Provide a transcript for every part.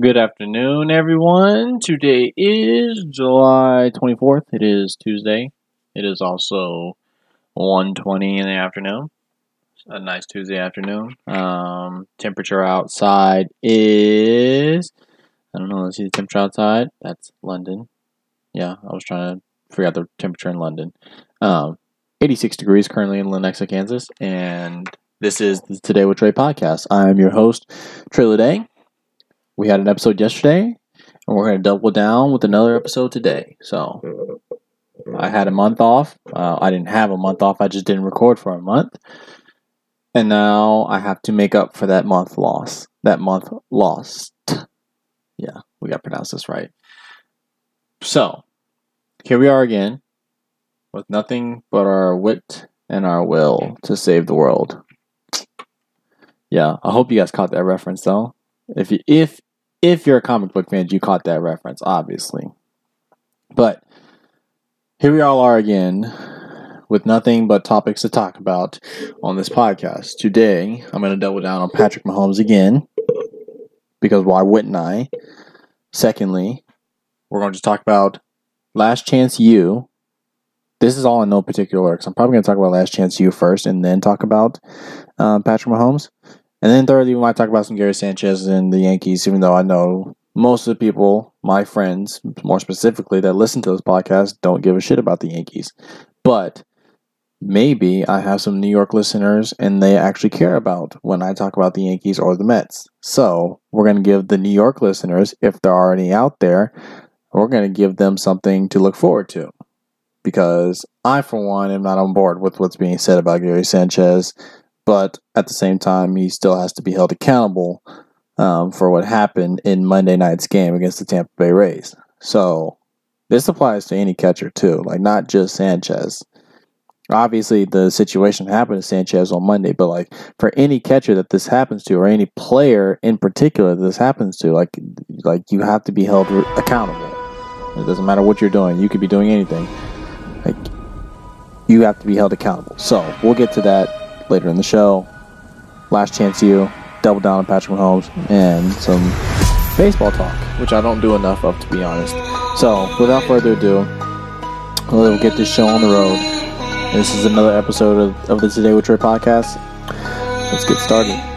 Good afternoon, everyone. Today is July 24th. It is Tuesday. It is also 1.20 in the afternoon. A nice Tuesday afternoon. Um, temperature outside is... I don't know. Let's see the temperature outside. That's London. Yeah, I was trying to figure out the temperature in London. Um, 86 degrees currently in Lenexa, Kansas. And this is the Today with Trey podcast. I'm your host, Trey. We had an episode yesterday, and we're going to double down with another episode today. So I had a month off. Uh, I didn't have a month off. I just didn't record for a month. And now I have to make up for that month loss. That month lost. Yeah, we got to pronounce this right. So, here we are again with nothing but our wit and our will to save the world. Yeah, I hope you guys caught that reference though. If you if if you're a comic book fan, you caught that reference, obviously. But here we all are again with nothing but topics to talk about on this podcast. Today, I'm going to double down on Patrick Mahomes again because why wouldn't I? Secondly, we're going to talk about Last Chance U. This is all in no particular order. Because I'm probably going to talk about Last Chance U first and then talk about um, Patrick Mahomes. And then thirdly, we might talk about some Gary Sanchez and the Yankees, even though I know most of the people, my friends, more specifically, that listen to this podcast don't give a shit about the Yankees. But maybe I have some New York listeners and they actually care about when I talk about the Yankees or the Mets. So we're going to give the New York listeners, if there are any out there, we're going to give them something to look forward to. Because I, for one, am not on board with what's being said about Gary Sanchez but at the same time, he still has to be held accountable um, for what happened in Monday night's game against the Tampa Bay Rays. So this applies to any catcher too, like not just Sanchez. Obviously, the situation happened to Sanchez on Monday, but like for any catcher that this happens to, or any player in particular that this happens to, like like you have to be held accountable. It doesn't matter what you're doing; you could be doing anything. Like you have to be held accountable. So we'll get to that later in the show. Last Chance U, double down on Patrick Mahomes, and some baseball talk, which I don't do enough of, to be honest. So, without further ado, we'll get this show on the road. This is another episode of, of the Today with Trey podcast. Let's get started.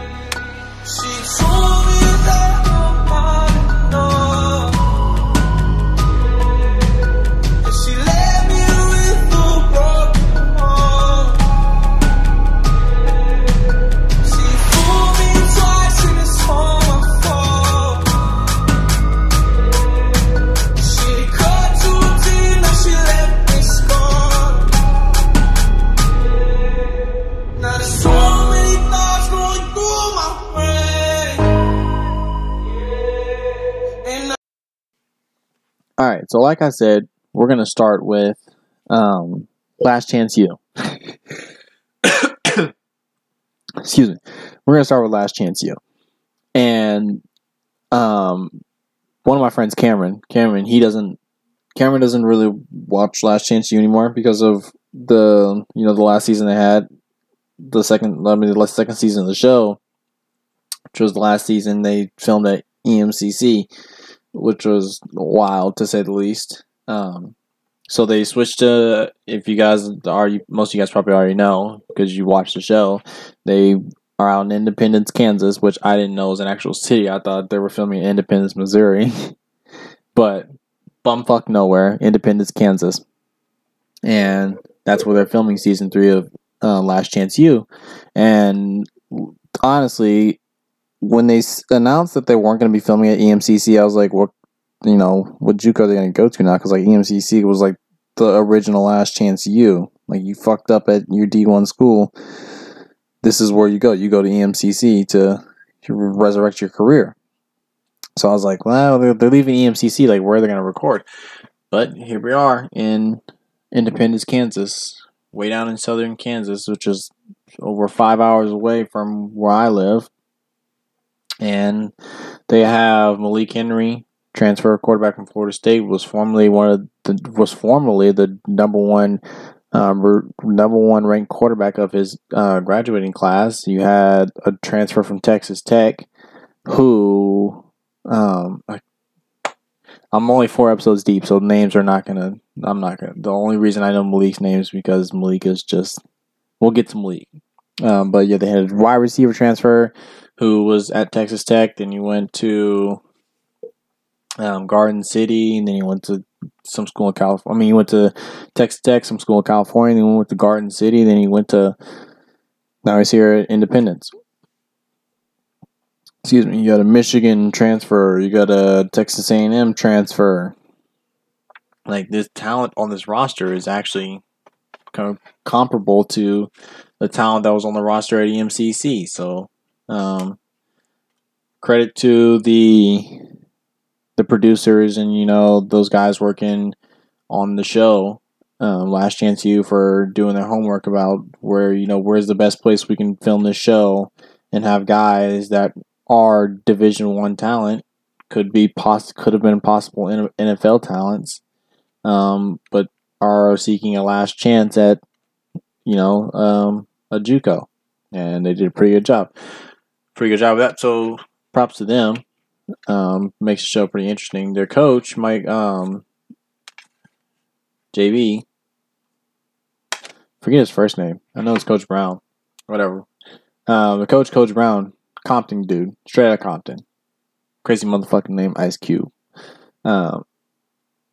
Right, so like I said, we're gonna start with um, Last Chance U. Excuse me. We're gonna start with Last Chance U, and um, one of my friends, Cameron. Cameron, he doesn't. Cameron doesn't really watch Last Chance U anymore because of the you know the last season they had, the second I mean the second season of the show, which was the last season they filmed at EMCC which was wild to say the least. Um, so they switched to if you guys are most of you guys probably already know because you watched the show. They are out in Independence, Kansas, which I didn't know was an actual city. I thought they were filming in Independence, Missouri, but bumfuck nowhere, Independence, Kansas, and that's where they're filming season three of uh, Last Chance U. And honestly, when they announced that they weren't going to be filming at EMCC, I was like, what, you know, what JUCO are they going to go to now? Because like EMCC was like the original Last Chance U. Like you fucked up at your D1 school. This is where you go. You go to EMCC to, to resurrect your career. So I was like, well, they're, they're leaving EMCC. Like, where are they going to record? But here we are in Independence, Kansas, way down in southern Kansas, which is over five hours away from where I live and they have Malik Henry, transfer quarterback from Florida State, was formerly one of the was formerly the number one um, number one ranked quarterback of his uh, graduating class. You had a transfer from Texas Tech, who Um, I, I'm only four episodes deep, so names are not gonna. I'm not gonna. The only reason I know Malik's name is because Malik is just. We'll get to Malik. Um, but yeah, they had a wide receiver transfer who was at Texas Tech. Then you went to um, Garden City, and then you went to some school in California. I mean, he went to Texas Tech, some school in California. Then he went to Garden City. Then he went to now he's here at Independence. Excuse me. You got a Michigan transfer. You got a Texas A&M transfer. Like this talent on this roster is actually kind of comparable to the talent that was on the roster at EMCC. So, um, credit to the the producers and you know those guys working on the show. Um, Last Chance U for doing their homework about where you know where's the best place we can film this show and have guys that are Division One talent could be poss- could have been possible NFL talents, um, but are seeking a last chance at you know um, a JUCO, and they did a pretty good job. Pretty good job of that. So props to them. Um, makes the show pretty interesting. Their coach, Mike um, JV, forget his first name. I know it's Coach Brown. Whatever. Um, the coach, Coach Brown, Compton dude, straight out of Compton. Crazy motherfucking name, Ice Cube. Um,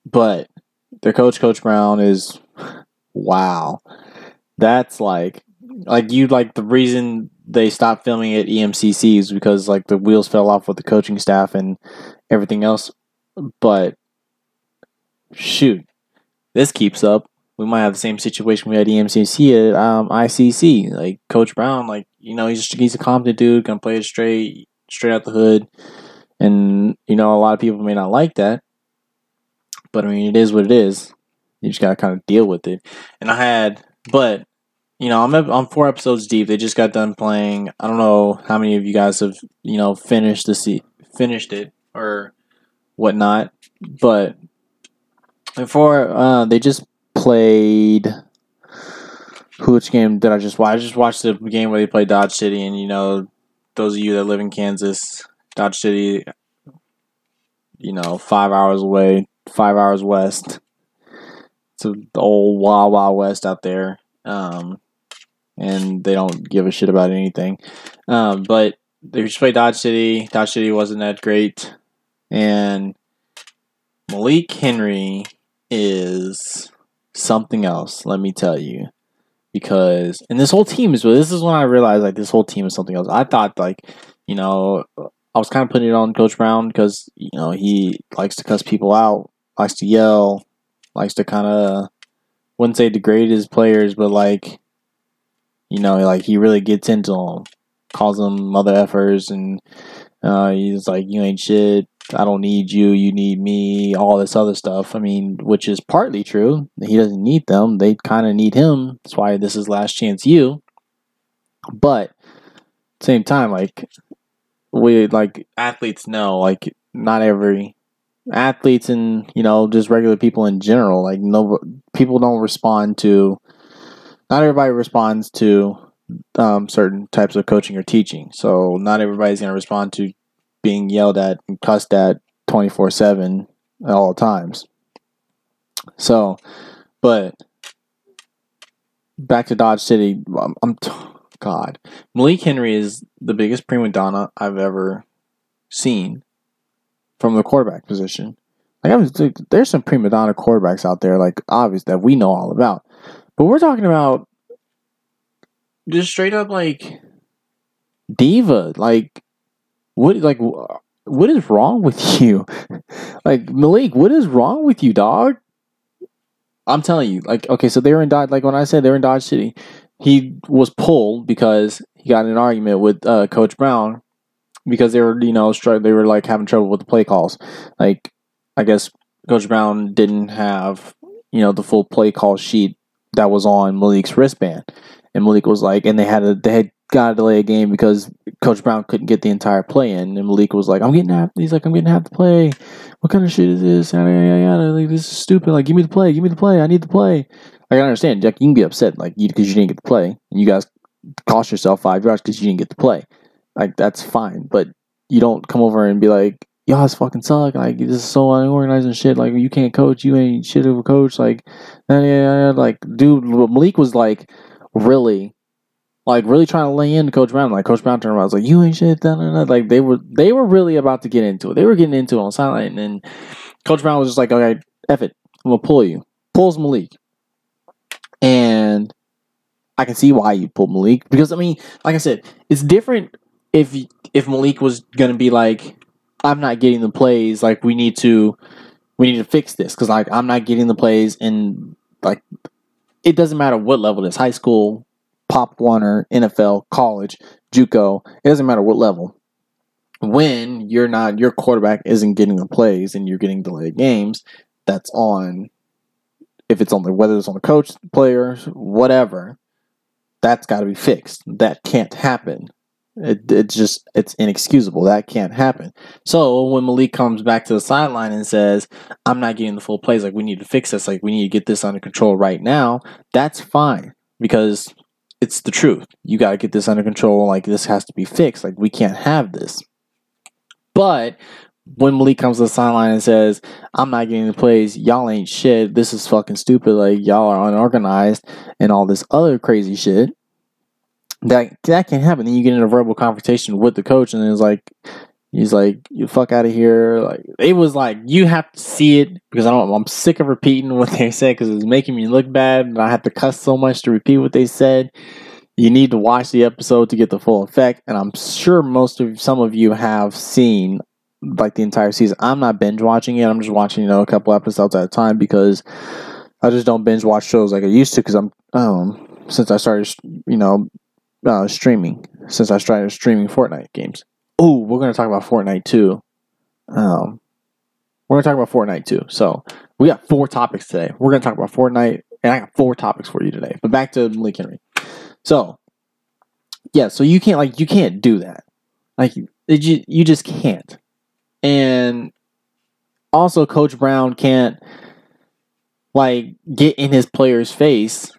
but their coach, Coach Brown, is wow. That's like, like you like the reason they stopped filming at EMCCs because like the wheels fell off with the coaching staff and everything else. But shoot, this keeps up. We might have the same situation we had EMCC at um, ICC. Like Coach Brown, like you know, he's he's a competent dude, gonna play it straight, straight out the hood, and you know, a lot of people may not like that, but I mean, it is what it is. You just gotta kind of deal with it. And I had, but you know, I'm I'm four episodes deep. They just got done playing. I don't know how many of you guys have you know finished the se- finished it or whatnot, but before uh, they just played. Which game did I just watch? I just watched the game where they played Dodge City, and you know, those of you that live in Kansas, Dodge City, you know, five hours away, five hours west. It's the old Wild Wild West out there. Um, and they don't give a shit about anything. Um, but they just played Dodge City. Dodge City wasn't that great. And Malik Henry is something else, let me tell you. Because and this whole team is this is when I realized like this whole team is something else. I thought like, you know, I was kind of putting it on Coach Brown because, you know, he likes to cuss people out, likes to yell, likes to kind of wouldn't say degrade his players, but like you know, like he really gets into them, calls them mother effers, and uh, he's like, "You ain't shit. I don't need you. You need me." All this other stuff. I mean, which is partly true. He doesn't need them. They kind of need him. That's why this is Last Chance U. But same time, like we like athletes know, like not every athletes and you know just regular people in general like no people don't respond to not everybody responds to um, certain types of coaching or teaching. So not everybody's going to respond to being yelled at and cussed at 24 7 at all times. So, but back to Dodge City, I'm, I'm t- God. Malik Henry is the biggest prima donna I've ever seen from the quarterback position. Like I was, there's some prima donna quarterbacks out there, like obvious that we know all about. But we're talking about just straight up like diva. Like what? Like what is wrong with you? like Malik, what is wrong with you, dog? I'm telling you, like okay, so they were in Dodge. Like when I said they were in Dodge City, he was pulled because he got in an argument with uh, Coach Brown because they were, you know, they were like having trouble with the play calls. Like I guess Coach Brown didn't have, you know, the full play call sheet that was on Malik's wristband. And Malik was like, and they had a, they had got to delay a game because Coach Brown couldn't get the entire play in. And Malik was like, I'm getting half, he's like, I'm getting half the play. What kind of shit is this? Like, this is stupid. Like, give me the play. Give me the play. I need the play. Like, I understand. Jack, you can be upset, like, because you, you didn't get the play. And you guys cost yourself five yards because you didn't get the play. Like, that's fine. But you don't come over and be like, y'all fucking suck. Like this is so unorganized and shit. Like you can't coach. You ain't shit of a coach. Like, like dude, Malik was like really like really trying to lay into Coach Brown. Like Coach Brown turned around, I was like, "You ain't shit." Da, da, da. Like they were, they were really about to get into it. They were getting into it on sideline, and Coach Brown was just like, "Okay, F it, I'm gonna pull you." Pulls Malik, and I can see why you pulled Malik because I mean, like I said, it's different if if Malik was gonna be like, "I'm not getting the plays. Like we need to, we need to fix this because like I'm not getting the plays and like." It doesn't matter what level it is, high school, Pop Warner, NFL, college, JUCO. It doesn't matter what level. When you're not, your quarterback isn't getting the plays and you're getting delayed games. That's on. If it's on the whether it's on the coach, players, whatever, that's got to be fixed. That can't happen. It, it's just it's inexcusable. That can't happen. So when Malik comes back to the sideline and says, "I'm not getting the full plays. Like we need to fix this. Like we need to get this under control right now," that's fine because it's the truth. You got to get this under control. Like this has to be fixed. Like we can't have this. But when Malik comes to the sideline and says, "I'm not getting the plays. Y'all ain't shit. This is fucking stupid. Like y'all are unorganized and all this other crazy shit." That that can happen. Then you get in a verbal confrontation with the coach, and it's like, He's like, "You fuck out of here!" Like it was like you have to see it because I don't. I'm sick of repeating what they said because it's making me look bad, and I have to cuss so much to repeat what they said. You need to watch the episode to get the full effect, and I'm sure most of some of you have seen like the entire season. I'm not binge watching it. I'm just watching you know a couple episodes at a time because I just don't binge watch shows like I used to because I'm um since I started you know uh, streaming since I started streaming Fortnite games. Oh, we're to talk about Fortnite too. Um, we're to talk about Fortnite too. So we got four topics today. We're to talk about Fortnite, and I got four topics for you today. But back to Malik Henry. So yeah, so you can't like you can't do that. Like you you just can't. And also, Coach Brown can't like get in his player's face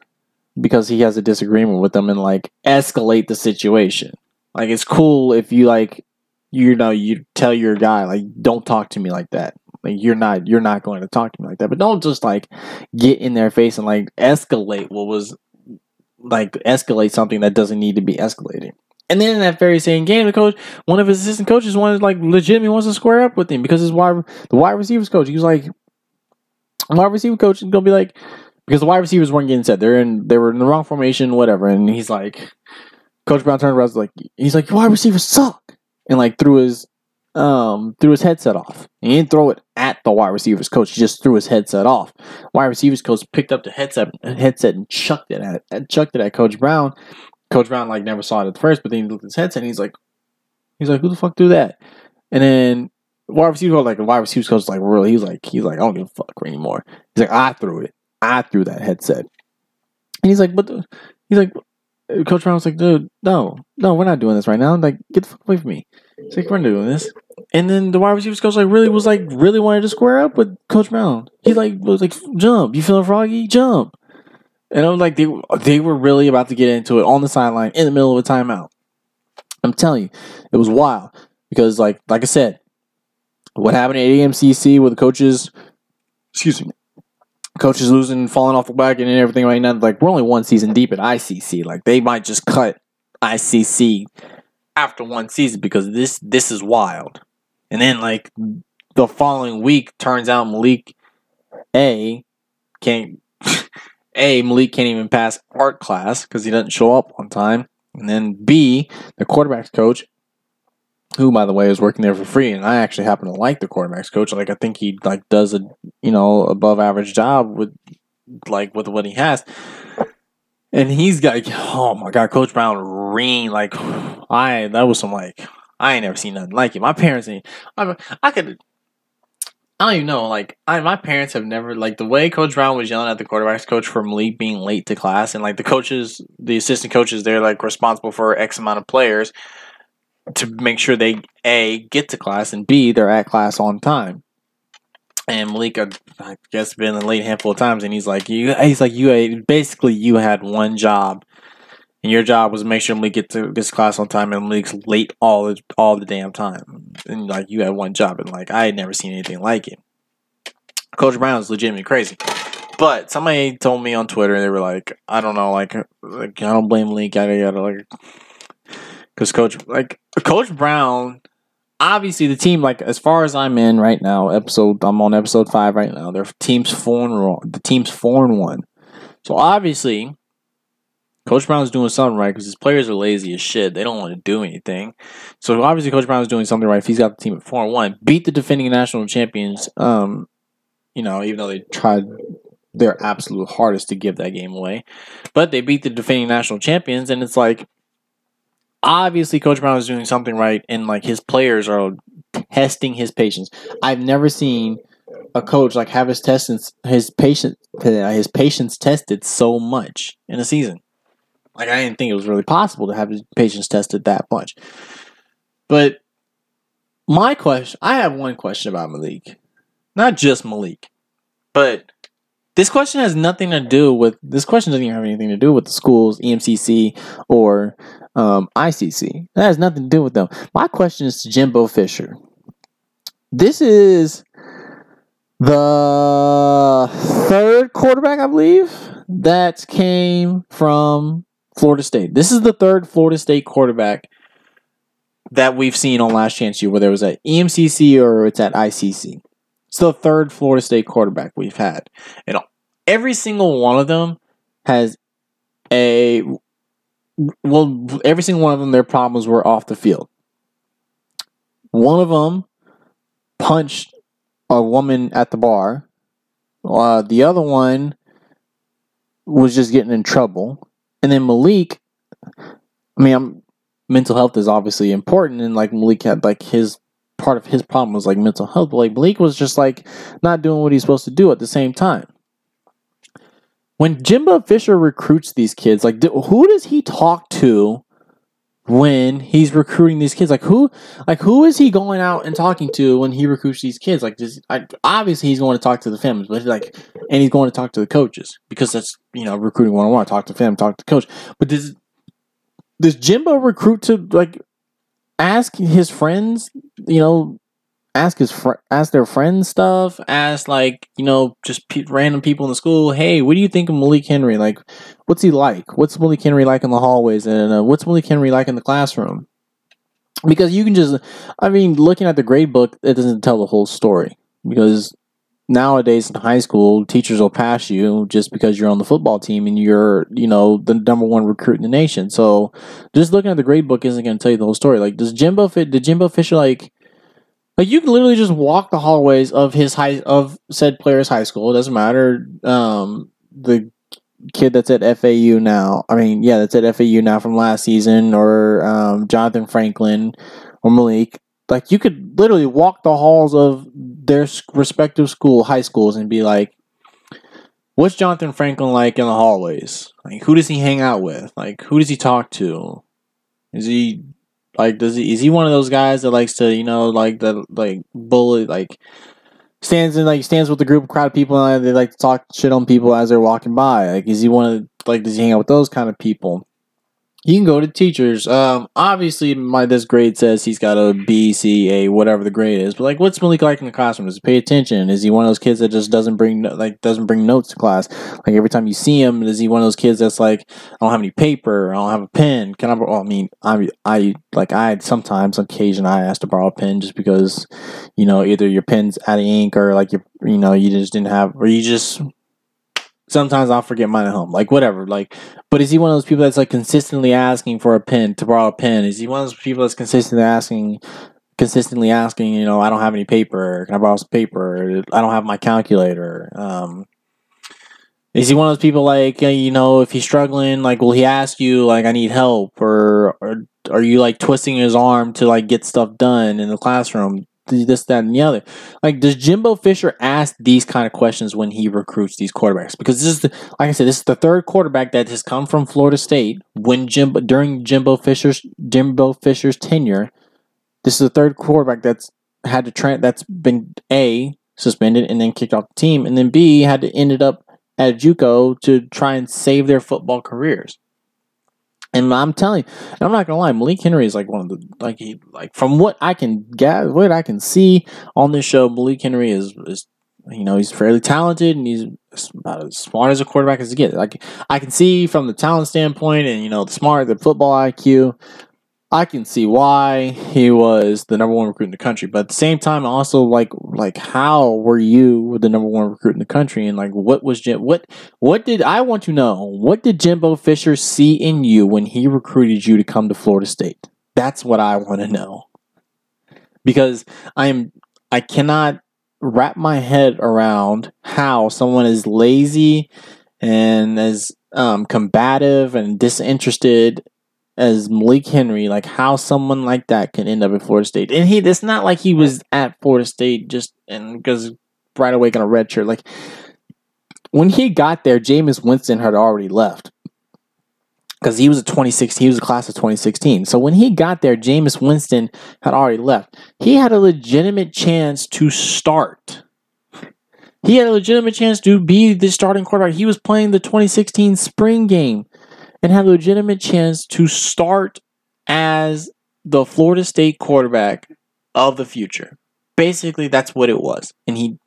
because he has a disagreement with them and like escalate the situation. Like it's cool if you like you know you tell your guy like don't talk to me like that. Like you're not you're not going to talk to me like that. But don't just like get in their face and like escalate what was like escalate something that doesn't need to be escalated. And then in that very same game the coach one of his assistant coaches wanted like legitimately wants to square up with him because his wide the wide receivers coach he was like wide receiver coach is gonna be like because the wide receivers weren't getting set they're in they were in the wrong formation whatever and he's like coach brown turned around like he's like wide receivers suck and like threw his um threw his headset off. He didn't throw it at the wide receivers coach. He just threw his headset off. Wide receivers coach picked up the headset headset and chucked it at it, chucked it at Coach Brown. Coach Brown like never saw it at first, but then he looked at his headset and he's like, he's like, who the fuck threw that? And then wide receiver like wide receivers coach like really he's like he's like I don't give a fuck anymore. He's like I threw it. I threw that headset. And he's like, but he's like, Coach Brown was like, dude, no, no, we're not doing this right now. Like, get the fuck away from me. It's like, we're not doing this. And then the wide receivers coach like really was like really wanted to square up with Coach Brown. He like was like, jump. You feeling froggy? Jump. And I was like, they they were really about to get into it on the sideline in the middle of a timeout. I'm telling you, it was wild because like like I said, what happened at EMCC with the coaches, excuse me, coaches losing, falling off the wagon, and everything right now. Like we're only one season deep at ICC. Like they might just cut ICC after one season because this this is wild. And then like the following week, turns out Malik A can't A Malik can't even pass art class because he doesn't show up on time. And then B, the quarterback's coach who by the way is working there for free and i actually happen to like the quarterbacks coach like i think he like does a you know above average job with like with what he has and he's got oh my god coach brown ring like i that was some like i ain't never seen nothing like it my parents ain't i, I could I don't even know. Like, I, my parents have never like the way Coach Brown was yelling at the quarterbacks coach for Malik being late to class, and like the coaches, the assistant coaches, they're like responsible for X amount of players to make sure they a get to class and b they're at class on time. And Malik, I guess, been late a handful of times, and he's like, "You," he's like, "You basically you had one job, And your job was make sure Malik gets to this class on time, and Malik's late all the, all the damn time. And like you had one job, and like I had never seen anything like it. Coach Brown is legitimately crazy. But somebody told me on Twitter, they were like, I don't know, like, like I don't blame Malik, yada yada, like, because Coach, like, Coach Brown, obviously the team, like, as far as I'm in right now, episode, I'm on episode five right now. Their team's four and one. The team's four and one. So obviously, Coach Brown's doing something right because his players are lazy as shit. They don't want to do anything. So obviously, Coach Brown's doing something right. If he's got the team at four and one, beat the defending national champions. Um, you know, even though they tried their absolute hardest to give that game away, but they beat the defending national champions, and it's like obviously Coach Brown is doing something right, and like his players are testing his patience. I've never seen a coach like have his testings his patience uh, his patience tested so much in a season. Like I didn't think it was really possible to have his patience tested that much. But my question, I have one question about Malik, not just Malik, but this question has nothing to do with this question doesn't even have anything to do with the schools, EMCC or um, ICC. That has nothing to do with them. My question is to Jimbo Fisher. This is the third quarterback, I believe, that came from Florida State. This is the third Florida State quarterback that we've seen on Last Chance U, whether it was at EMCC or it's at ICC. It's the third Florida State quarterback we've had. And every single one of them has a. Well, every single one of them, their problems were off the field. One of them punched a woman at the bar. Uh, the other one was just getting in trouble. And then Malik, I mean, I'm, mental health is obviously important, and like Malik had like his part of his problem was like mental health, but like Malik was just like not doing what he's supposed to do at the same time. When Jimbo Fisher recruits these kids, like who does he talk to when he's recruiting these kids. Like who, like who is he going out and talking to when he recruits these kids? Like, does, I, obviously he's going to talk to the families, but like, and he's going to talk to the coaches because that's you know recruiting one on one. Talk to fam, talk to coach. But does does Jimbo recruit to like ask his friends? You know, ask his fr- ask their friends stuff ask like you know just pe- random people in the school hey what do you think of malik henry? Like what's he like? What's malik henry like in the hallways? And uh, what's malik henry like in the classroom? Because you can just i mean looking at the grade book it doesn't tell the whole story. Because nowadays in high school teachers will pass you just because you're on the football team and you're you know the number one recruit in the nation so just looking at the grade book isn't going to tell you the whole story like does jimbo fit did jimbo fisher like like you can literally just walk the hallways of his high of said player's high school. It doesn't matter. Um, the kid that's at FAU now. I mean, yeah, that's at FAU now from last season, or um, Jonathan Franklin or Malik. Like you could literally walk the halls of their respective school, high schools, and be like, "What's Jonathan Franklin like in the hallways? Like, who does he hang out with? Like, who does he talk to? Is he like, does he is he one of those guys that likes to you know like the like bully like stands in like stands with a group of crowd of people and they like to talk shit on people as they're walking by? Like, is he one of like does he hang out with those kind of people? You can go to teachers. Um, obviously, my this grade says he's got a B, C, A, whatever the grade is. But like, what's Malik like in the classroom? Does he pay attention? Is he one of those kids that just doesn't bring like doesn't bring notes to class? Like every time you see him, is he one of those kids that's like, I don't have any paper, I don't have a pen. Can I? Well, I mean, I I like I sometimes on occasion I ask to borrow a pen just because, you know, either your pen's out of ink or like you you know you just didn't have or you just sometimes I'll forget mine at home. Like whatever. Like, but is he one of those people that's like consistently asking for a pen to borrow a pen? Is he one of those people that's consistently asking, consistently asking? You know, I don't have any paper. Can I borrow some paper? I don't have my calculator. Um, is he one of those people like uh, you know if he's struggling, like will he ask you like I need help or or are you like twisting his arm to like get stuff done in the classroom? This, that, and the other. Like, does Jimbo Fisher ask these kind of questions when he recruits these quarterbacks? Because this is, the, like I said, this is the third quarterback that has come from Florida State when Jimbo during Jimbo Fisher's Jimbo Fisher's tenure. This is the third quarterback that's had to train that's been a suspended and then kicked off the team, and then B had to ended up at JUCO to try and save their football careers. And I'm telling you, I'm not gonna lie, Malik Henry is like one of the like he like from what I can get, what I can see on this show, Malik Henry is is you know he's fairly talented and he's about as smart as a quarterback as you get. Like I can see from the talent standpoint and you know the smart, the football IQ. I can see why he was the number one recruit in the country, but at the same time, also like like how were you the number one recruit in the country, and like what was Jim? What what did I want to know? What did Jimbo Fisher see in you when he recruited you to come to Florida State? That's what I want to know, because I am I cannot wrap my head around how someone is lazy and as um, combative and disinterested as Malik Henry, like how someone like that can end up at Florida State. And he it's not like he was at Florida State just and because right away got a red shirt. Like when he got there, Jameis Winston had already left. Because he was a 2016, he was a class of 2016. So when he got there, Jameis Winston had already left. He had a legitimate chance to start. He had a legitimate chance to be the starting quarterback. He was playing the 2016 spring game and had a legitimate chance to start as the Florida State quarterback of the future. Basically, that's what it was. And he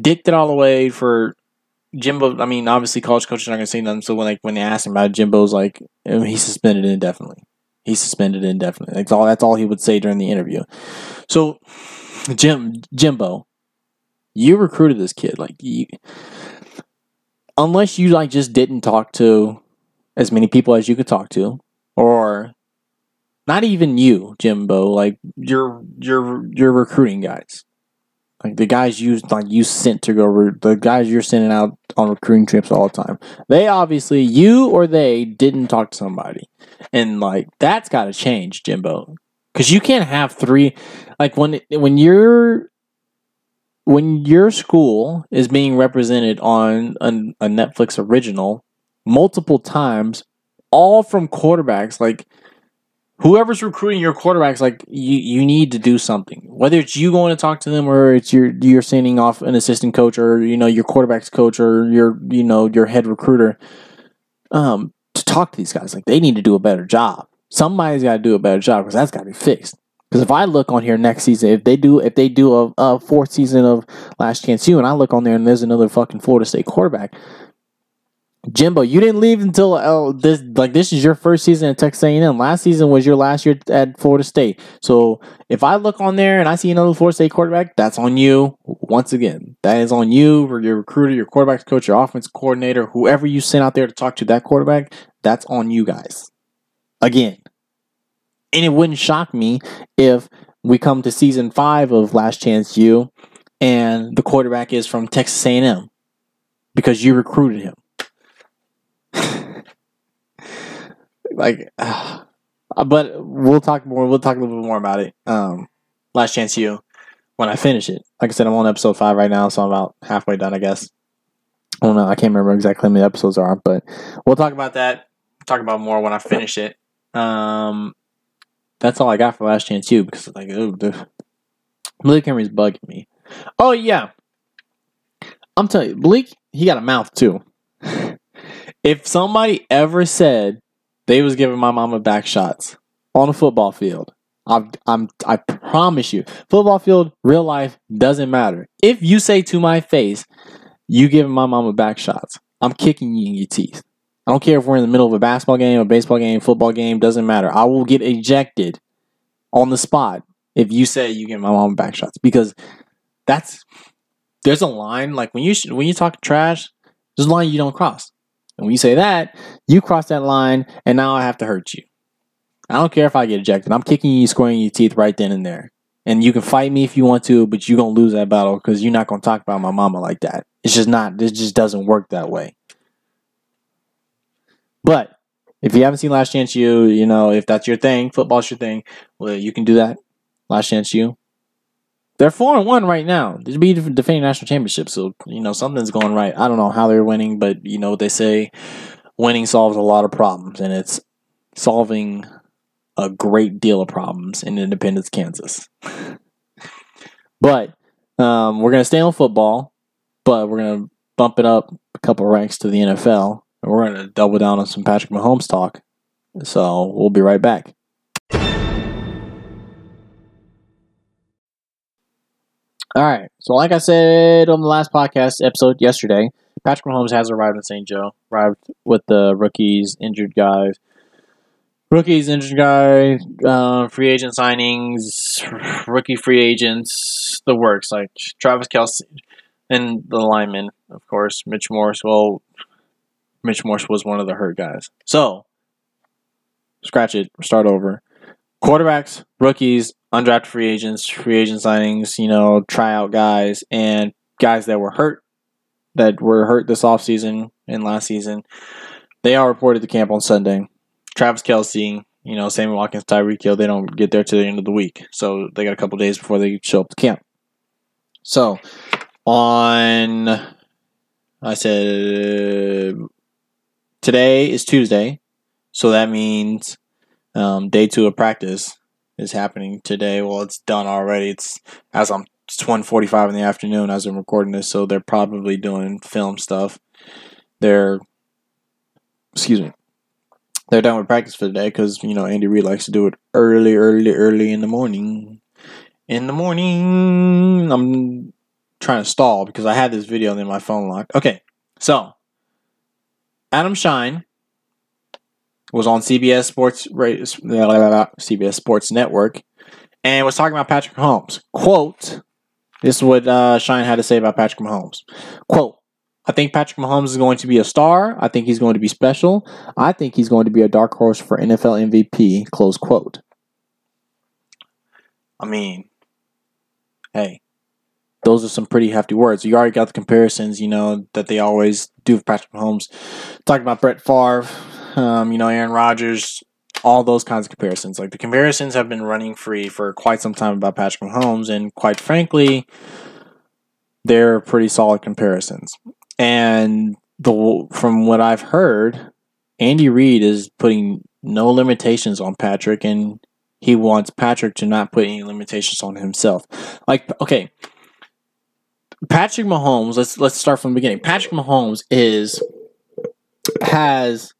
dicked it all away for Jimbo. I mean, obviously, college coaches are not going to say nothing. So when like when they asked him about it, Jimbo's like, mean, he's suspended indefinitely. He's suspended indefinitely. That's all. That's all he would say during the interview. So, Jim Jimbo, you recruited this kid. Like you, unless you like just didn't talk to as many people as you could talk to, or not even you, Jimbo, like your your your recruiting guys, like the guys you like you sent to go, re- the guys you're sending out on recruiting trips all the time. They obviously you or they didn't talk to somebody, and like that's got to change, Jimbo, because you can't have three. Like when when you're when your school is being represented on a, a Netflix original multiple times, all from quarterbacks. Like whoever's recruiting your quarterbacks, like you, you need to do something. Whether it's you going to talk to them or it's your you're sending off an assistant coach or you know your quarterbacks coach or your you know your head recruiter, um, to talk to these guys. Like they need to do a better job. Somebody's got to do a better job because that's got to be fixed. Because if I look on here next season, if they do if they do a, a fourth season of Last Chance U, and I look on there and there's another fucking Florida State quarterback, Jimbo, you didn't leave until uh, this. Like this is your first season at Texas A&M. Last season was your last year at Florida State. So if I look on there and I see another Florida State quarterback, that's on you. Once again, that is on you or your recruiter, your quarterback coach, your offense coordinator, whoever you sent out there to talk to that quarterback. That's on you guys. Again, and it wouldn't shock me if we come to season five of Last Chance U, and the quarterback is from Texas A&M because you recruited him. Like, uh, but we'll talk more. We'll talk a little bit more about it. Um, Last Chance U when I finish it. Like I said, I'm on episode five right now, so I'm about halfway done, I guess. I don't know. I can't remember exactly how many episodes are, but we'll talk about that. Talk about more when I finish it. Um, that's all I got for Last Chance U because like, oh, Malik Henry's bugging me. Oh yeah, I'm telling you, Malik, he got a mouth too. if somebody ever said they was giving my mama back shots on a football field, I'm, I'm, I promise you, football field, real life doesn't matter. If you say to my face, you giving my mama back shots, I'm kicking you in your teeth. I don't care if we're in the middle of a basketball game, a baseball game, football game, doesn't matter. I will get ejected on the spot if you say you get my mom back shots because that's there's a line like when you when you talk trash, there's a line you don't cross. And when you say that, you cross that line, and now I have to hurt you. I don't care if I get ejected. I'm kicking you, squaring your teeth right then and there. And you can fight me if you want to, but you're gonna lose that battle because you're not gonna talk about my mama like that. It's just not. It just doesn't work that way. But if you haven't seen Last Chance U, you know, if that's your thing, football's your thing, well, you can do that. Last Chance U. They're four and one right now. They'd be defending national championship, so you know something's going right. I don't know how they're winning, but you know what they say: winning solves a lot of problems, and it's solving a great deal of problems in Independence, Kansas. but um, we're gonna stay on football, but we're gonna bump it up a couple ranks to the NFL and we're to double down on some Patrick Mahomes talk. So we'll be right back. All right. So, like I said on the last podcast episode yesterday, Patrick Mahomes has arrived in St. Joe, arrived with the rookies, injured guys, rookies, injured guy, uh, free agent signings, rookie free agents, the works like Travis Kelce and the lineman, of course, Mitch Morse. Well, Mitch Morse was one of the hurt guys. So, scratch it, start over. Quarterbacks, rookies, undrafted free agents, free agent signings, you know, tryout guys, and guys that were hurt, that were hurt this offseason and last season. They all reported to camp on Sunday. Travis Kelce, you know, Sammy Watkins, Tyreek Hill, they don't get there to the end of the week. So they got a couple days before they show up to camp. So on, I said, today is Tuesday. So that means um, day two of practice is happening today. Well, it's done already. It's as I'm it's 1:45 in the afternoon as I'm recording this, so they're probably doing film stuff. They're excuse me. They're done with practice for the day because you know Andy Reid likes to do it early, early, early in the morning. In the morning, I'm trying to stall because I had this video and then my phone locked. Okay, so Adam Schein was on CBS Sports CBS Sports Network and was talking about Patrick Mahomes. Quote, this is what uh, Schein had to say about Patrick Mahomes. Quote, I think Patrick Mahomes is going to be a star. I think he's going to be special. I think he's going to be a dark horse for NFL MVP. Close quote. I mean, hey, those are some pretty hefty words. You already got the comparisons, you know, that they always do with Patrick Mahomes. Talking about Brett Favre, um, you know, Aaron Rodgers, all those kinds of comparisons. Like the comparisons have been running free for quite some time about Patrick Mahomes, and quite frankly, they're pretty solid comparisons. And the from what I've heard, Andy Reid is putting no limitations on Patrick, and he wants Patrick to not put any limitations on himself. Like, okay, Patrick Mahomes. Let's let's start from the beginning. Patrick Mahomes is has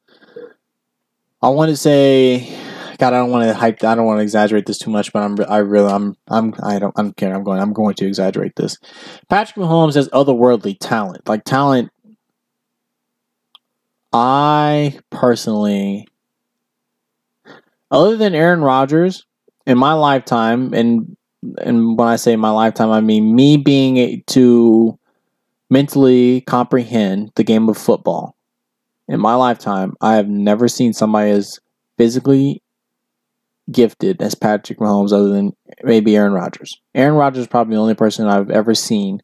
I want to say, God, I don't want to hype. I don't want to exaggerate this too much, but I'm. I really. I'm. I'm. I don't. I'm kidding. I'm going. I'm going to exaggerate this. Patrick Mahomes has otherworldly talent. Like talent. I personally, other than Aaron Rodgers, in my lifetime, and and when I say my lifetime, I mean me being to mentally comprehend the game of football in my lifetime, I have never seen somebody as physically gifted as Patrick Mahomes, other than maybe Aaron Rodgers. Aaron Rodgers is probably the only person I've ever seen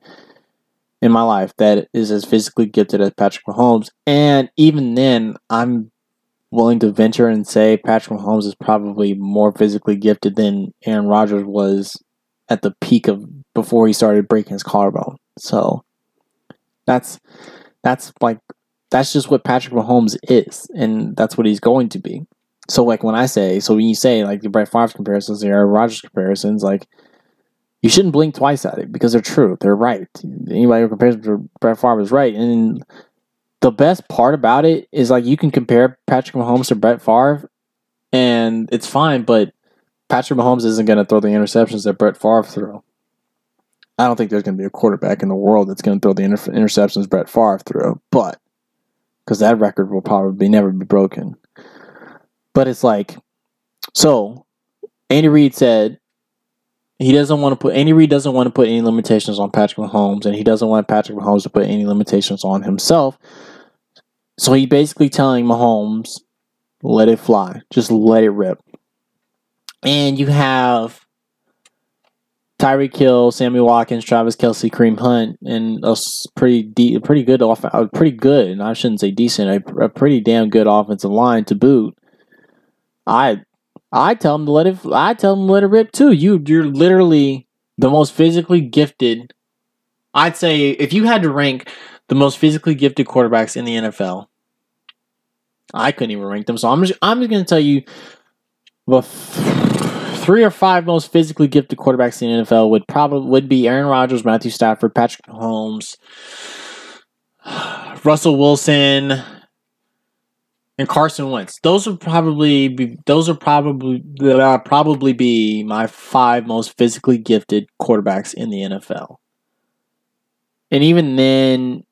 in my life that is as physically gifted as Patrick Mahomes. And even then, I'm willing to venture and say Patrick Mahomes is probably more physically gifted than Aaron Rodgers was at the peak of before he started breaking his collarbone. So that's that's like that's just what Patrick Mahomes is, and that's what he's going to be. So, like when I say, so when you say like the Brett Favre comparisons, the Aaron Rodgers comparisons, like you shouldn't blink twice at it because they're true. They're right. Anybody who compares to Brett Favre is right. And the best part about it is like you can compare Patrick Mahomes to Brett Favre, and it's fine. But Patrick Mahomes isn't going to throw the interceptions that Brett Favre threw. I don't think there's going to be a quarterback in the world that's going to throw the inter- interceptions Brett Favre threw. But because that record will probably never be broken. But it's like, so Andy Reid said he doesn't want to put Andy Reid doesn't want to put any limitations on Patrick Mahomes, and he doesn't want Patrick Mahomes to put any limitations on himself. So he's basically telling Mahomes, let it fly, just let it rip. And you have Tyreek Hill, Sammy Watkins, Travis Kelce, Kareem Hunt, and a pretty de- pretty good off, pretty good, and I shouldn't say decent, a, a, pretty damn good offensive line to boot. I I tell them to let it. I tell them to let it rip too. You you're literally the most physically gifted. I'd say if you had to rank the most physically gifted quarterbacks in the NFL, I couldn't even rank them. So I'm just I'm just gonna tell you. Well, three or five most physically gifted quarterbacks in the NFL would probably would be Aaron Rodgers, Matthew Stafford, Patrick Mahomes, Russell Wilson, and Carson Wentz. Those would probably be those are probably uh, probably be my five most physically gifted quarterbacks in the NFL. And even then,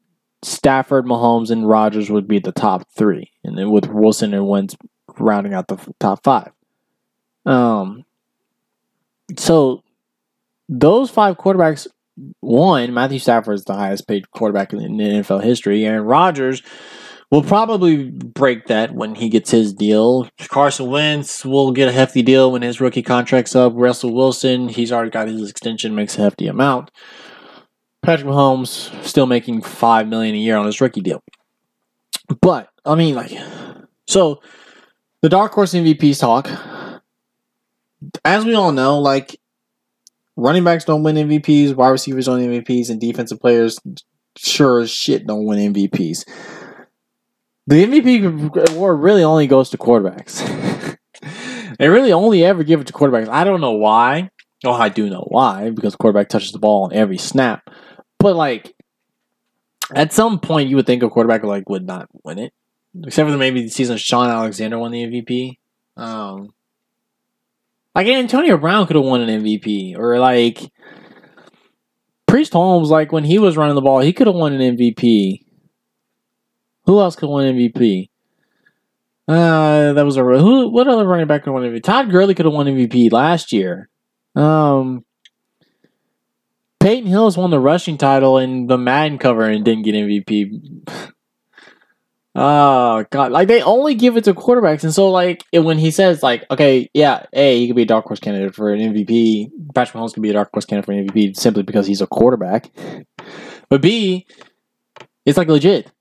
Stafford, Mahomes, and Rodgers would be the top three, and then with Wilson and Wentz rounding out the top five. Um, so those five quarterbacks. One, Matthew Stafford is the highest paid quarterback in NFL history. Aaron Rodgers will probably break that when he gets his deal. Carson Wentz will get a hefty deal when his rookie contract's up. Russell Wilson, he's already got his extension, makes a hefty amount. Patrick Mahomes still making five million a year on his rookie deal. But I mean, like, so the dark horse MVPs talk. As we all know, like running backs don't win MVPs, wide receivers don't win MVPs, and defensive players sure as shit don't win MVPs. The MVP award really only goes to quarterbacks. they really only ever give it to quarterbacks. I don't know why. Oh, I do know why because quarterback touches the ball on every snap. But like, at some point, you would think a quarterback like would not win it, except for maybe the season Shaun Alexander won the MVP. Um, like Antonio Brown could have won an MVP, or like Priest Holmes, like when he was running the ball, he could have won an MVP. Who else could win MVP? Uh, that was a who? What other running back could win MVP? Todd Gurley could have won MVP last year. Um, Peyton Hillis won the rushing title in the Madden cover and didn't get MVP. Oh god, like they only give it to quarterbacks, and so like when he says like, okay, yeah, a he could be a dark horse candidate for an MVP. Patrick Mahomes could be a dark horse candidate for an MVP simply because he's a quarterback. But B, it's like legit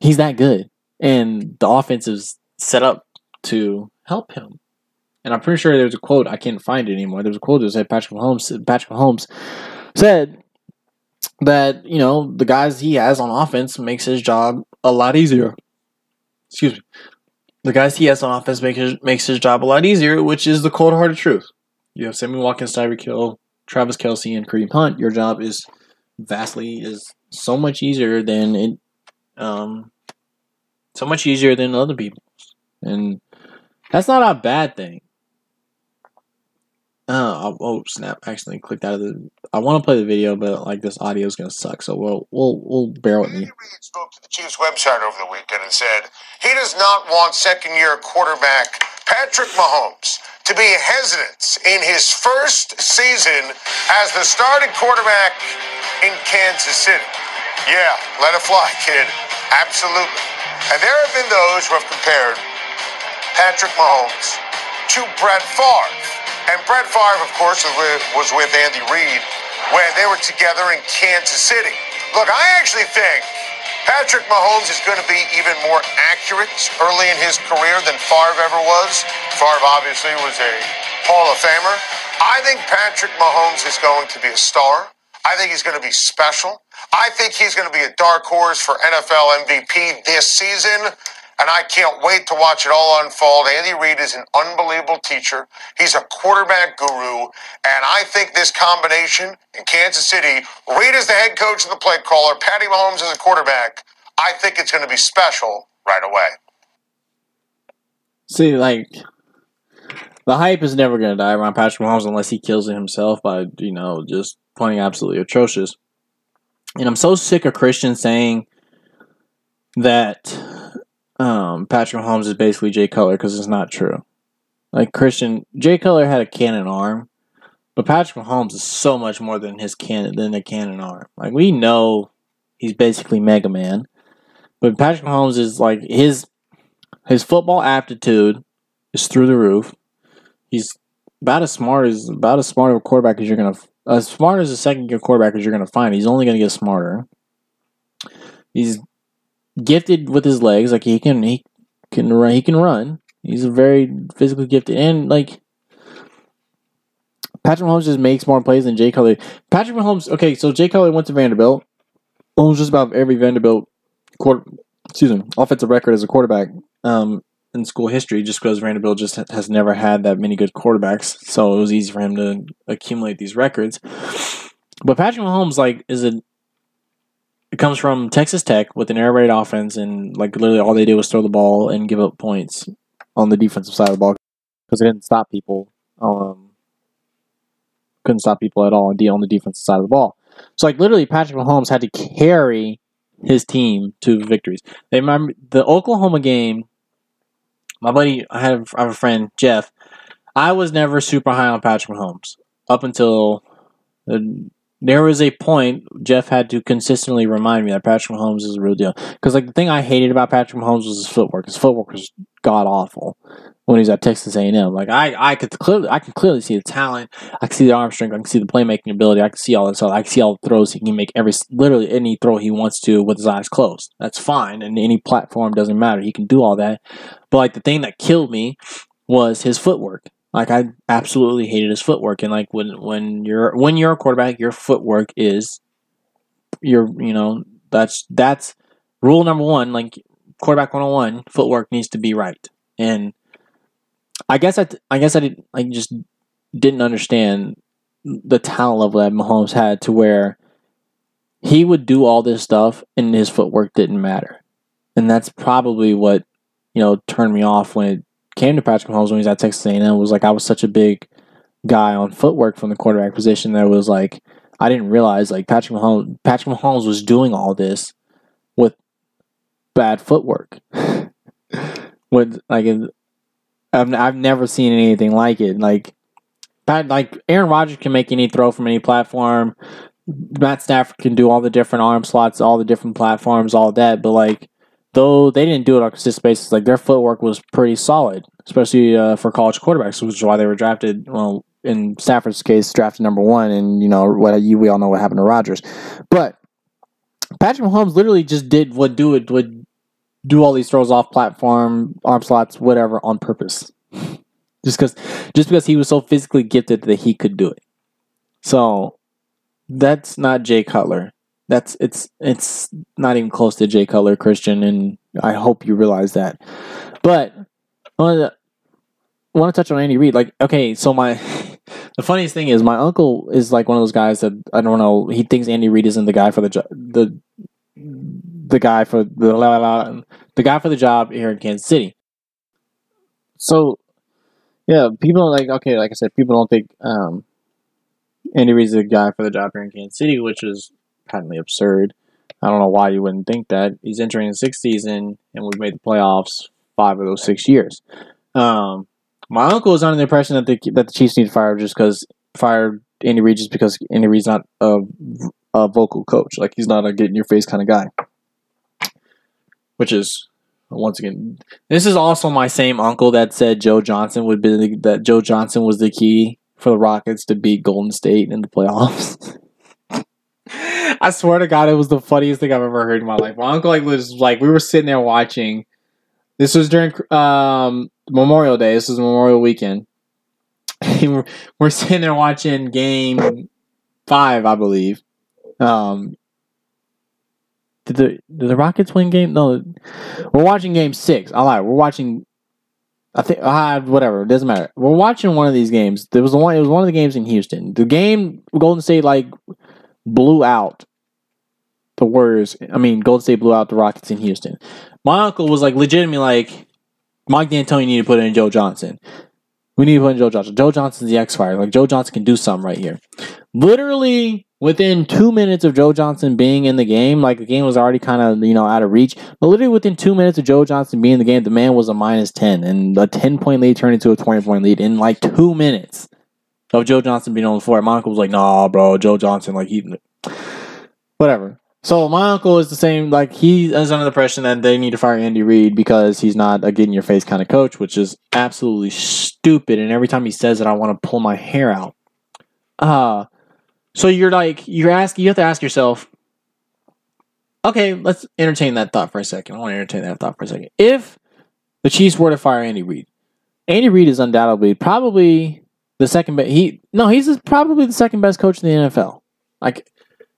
he's that good, and the offense is set up to help him. And I'm pretty sure there's a quote I can't find it anymore. There's a quote that said Patrick Mahomes. Patrick Mahomes said that you know the guys he has on offense makes his job a lot easier. Excuse me. The guys he has on offense make his, makes his job a lot easier, which is the cold hearted truth. You have Sammy Watkins, Tyreek Hill, Travis Kelce, and Kareem Hunt. Your job is vastly is so much easier than it um, so much easier than other people's, and that's not a bad thing. Uh, oh snap! I accidentally clicked out of the. I want to play the video, but like this audio is gonna suck, so we'll we'll we'll bear with me. Reid spoke to the Chiefs website over the weekend and said he does not want second-year quarterback Patrick Mahomes to be hesitant in his first season as the starting quarterback in Kansas City. Yeah, let it fly, kid. Absolutely. And there have been those who have compared Patrick Mahomes to Brett Favre. And Brett Favre, of course, was with Andy Reid when they were together in Kansas City. Look, I actually think Patrick Mahomes is going to be even more accurate early in his career than Favre ever was. Favre obviously was a Hall of Famer. I think Patrick Mahomes is going to be a star. I think he's going to be special. I think he's going to be a dark horse for NFL MVP this season. And I can't wait to watch it all unfold. Andy Reid is an unbelievable teacher. He's a quarterback guru. And I think this combination in Kansas City, Reid is the head coach and the play caller, Patty Mahomes is a quarterback. I think it's going to be special right away. See, like, the hype is never going to die around Patrick Mahomes unless he kills it himself by, you know, just playing absolutely atrocious. And I'm so sick of Christians saying that um, Patrick Mahomes is basically Jay Cutler because it's not true. Like Christian, Jay Cutler had a cannon arm, but Patrick Mahomes is so much more than his cannon than a cannon arm. Like we know he's basically Mega Man, but Patrick Mahomes is like his his football aptitude is through the roof. He's about as smart as about as smart of a quarterback as you're gonna as smart as a second year quarterback as you're gonna find. He's only gonna get smarter. He's gifted with his legs, like he can he can run he can run. He's a very physically gifted and like Patrick Mahomes just makes more plays than Jay Cutler. Patrick Mahomes, okay, so Jay Cutler went to Vanderbilt. Owns just about every Vanderbilt quarter, excuse me, offensive record as a quarterback. Um, in school history just because Vanderbilt just has never had that many good quarterbacks. So it was easy for him to accumulate these records. But Patrick Mahomes like is a it comes from Texas Tech with an air raid offense, and like literally all they did was throw the ball and give up points on the defensive side of the ball because they didn't stop people. Um, couldn't stop people at all on the defensive side of the ball. So like literally, Patrick Mahomes had to carry his team to victories. They remember the Oklahoma game. My buddy, I have, I have a friend Jeff. I was never super high on Patrick Mahomes up until uh, there was a point Jeff had to consistently remind me that Patrick Mahomes is a real deal. Because like the thing I hated about Patrick Mahomes was his footwork. His footwork was god awful when he was at Texas A&M. Like I, I could clearly, I can clearly see the talent. I can see the arm strength. I can see the playmaking ability. I can see all this. I can see all the throws he can make. Every literally any throw he wants to with his eyes closed. That's fine. And any platform doesn't matter. He can do all that. But like the thing that killed me was his footwork. Like I absolutely hated his footwork. And like when when you're when you're a quarterback, your footwork is your you know that's that's rule number one. Like quarterback 101, footwork needs to be right. And I guess I, I guess I did I just didn't understand the talent level that Mahomes had to where he would do all this stuff and his footwork didn't matter. And that's probably what, you know, turned me off when it came to Patrick Mahomes when he was at Texas A&M was like I was such a big guy on footwork from the quarterback position that was like I didn't realize like Patrick Mahomes Patrick Mahomes was doing all this with bad footwork. with like I've I've never seen anything like it. Like Pat, like Aaron Rodgers can make any throw from any platform. Matt Stafford can do all the different arm slots, all the different platforms, all that. But like, though they didn't do it on a consistent basis, like their footwork was pretty solid, especially uh, for college quarterbacks, which is why they were drafted. Well, in Stafford's case, drafted number one, and you know what you we all know what happened to Rodgers. But Patrick Mahomes literally just did what do it would do all these throws off platform, arm slots, whatever, on purpose. just because, just because he was so physically gifted that he could do it. So that's not Jay Cutler. That's it's it's not even close to Jay Cutler, Christian, and I hope you realize that. But I want to, touch on Andy Reid. Like, okay, so my the funniest thing is my uncle is like one of those guys that I don't know. He thinks Andy Reid isn't the guy for the the the guy for the la, la, la, the guy for the job here in Kansas City. So, yeah, people like okay, like I said, people don't think um, Andy Reid's the guy for the job here in Kansas City, which is patently absurd. I don't know why you wouldn't think that. He's entering his sixth season, and we've made the playoffs five of those six years. Um, my uncle is under the impression that the that the Chiefs need to fire just because fire Andy Reid just because Andy Reid's not a, a vocal coach. Like he's not a get in your face kind of guy which is once again, this is also my same uncle that said Joe Johnson would be the, that Joe Johnson was the key for the Rockets to beat Golden State in the playoffs. I swear to God, it was the funniest thing I've ever heard in my life. My uncle like was like we were sitting there watching. This was during um, Memorial Day. This was Memorial Weekend. we're, sitting there watching Game Five, I believe. Um, did the did the Rockets win game? No, we're watching game six. I lie. We're watching. I think uh, whatever. It doesn't matter. We're watching one of these games. There was the one. It was one of the games in Houston. The game Golden State like blew out the Warriors. I mean, Golden State blew out the Rockets in Houston. My uncle was like legitimately like Mike D'Antoni need to put in Joe Johnson. We need to put in Joe Johnson. Joe Johnson's the X Fire. Like Joe Johnson can do something right here. Literally within two minutes of Joe Johnson being in the game, like the game was already kind of you know out of reach. But literally within two minutes of Joe Johnson being in the game, the man was a minus ten, and a ten point lead turned into a twenty point lead in like two minutes of Joe Johnson being on the floor. My uncle was like, "Nah, bro, Joe Johnson, like he, whatever." So my uncle is the same. Like he is under the impression that they need to fire Andy Reid because he's not a get in your face kind of coach, which is absolutely stupid. And every time he says it, I want to pull my hair out. Uh so you're like you're asking you have to ask yourself, okay, let's entertain that thought for a second. I want to entertain that thought for a second. If the Chiefs were to fire Andy Reid, Andy Reid is undoubtedly probably the second best. He no, he's probably the second best coach in the NFL. Like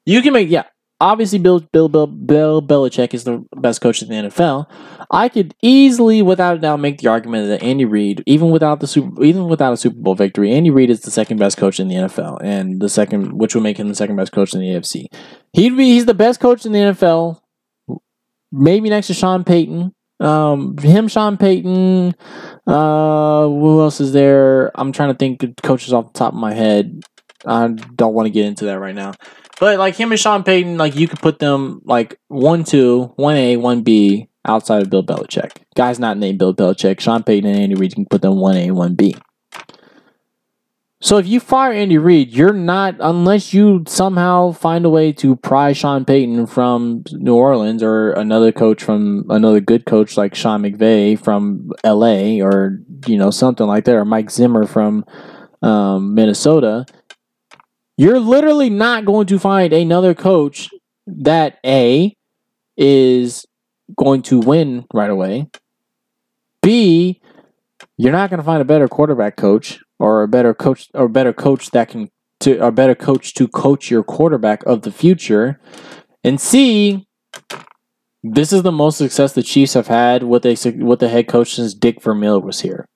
you can make yeah, obviously Bill Bill Bill Bill Belichick is the best coach in the NFL. I could easily, without a doubt, make the argument that Andy Reid, even without the super, even without a Super Bowl victory, Andy Reid is the second best coach in the NFL, and the second, which would make him the second best coach in the AFC. He'd be he's the best coach in the NFL, maybe next to Sean Payton. Um, him, Sean Payton. Uh, who else is there? I'm trying to think of coaches off the top of my head. I don't want to get into that right now. But like him and Sean Payton, like you could put them like one two, one A, one B outside of Bill Belichick. Guys not named Bill Belichick. Sean Payton and Andy Reid can put them one A, one B. So if you fire Andy Reid, you're not unless you somehow find a way to pry Sean Payton from New Orleans or another coach from another good coach like Sean McVay from LA or you know something like that or Mike Zimmer from um, Minnesota. You're literally not going to find another coach that A is going to win right away. B, you're not going to find a better quarterback coach or a better coach or better coach that can to a better coach to coach your quarterback of the future. And C, this is the most success the Chiefs have had with a with the head coach since Dick Vermeil was here.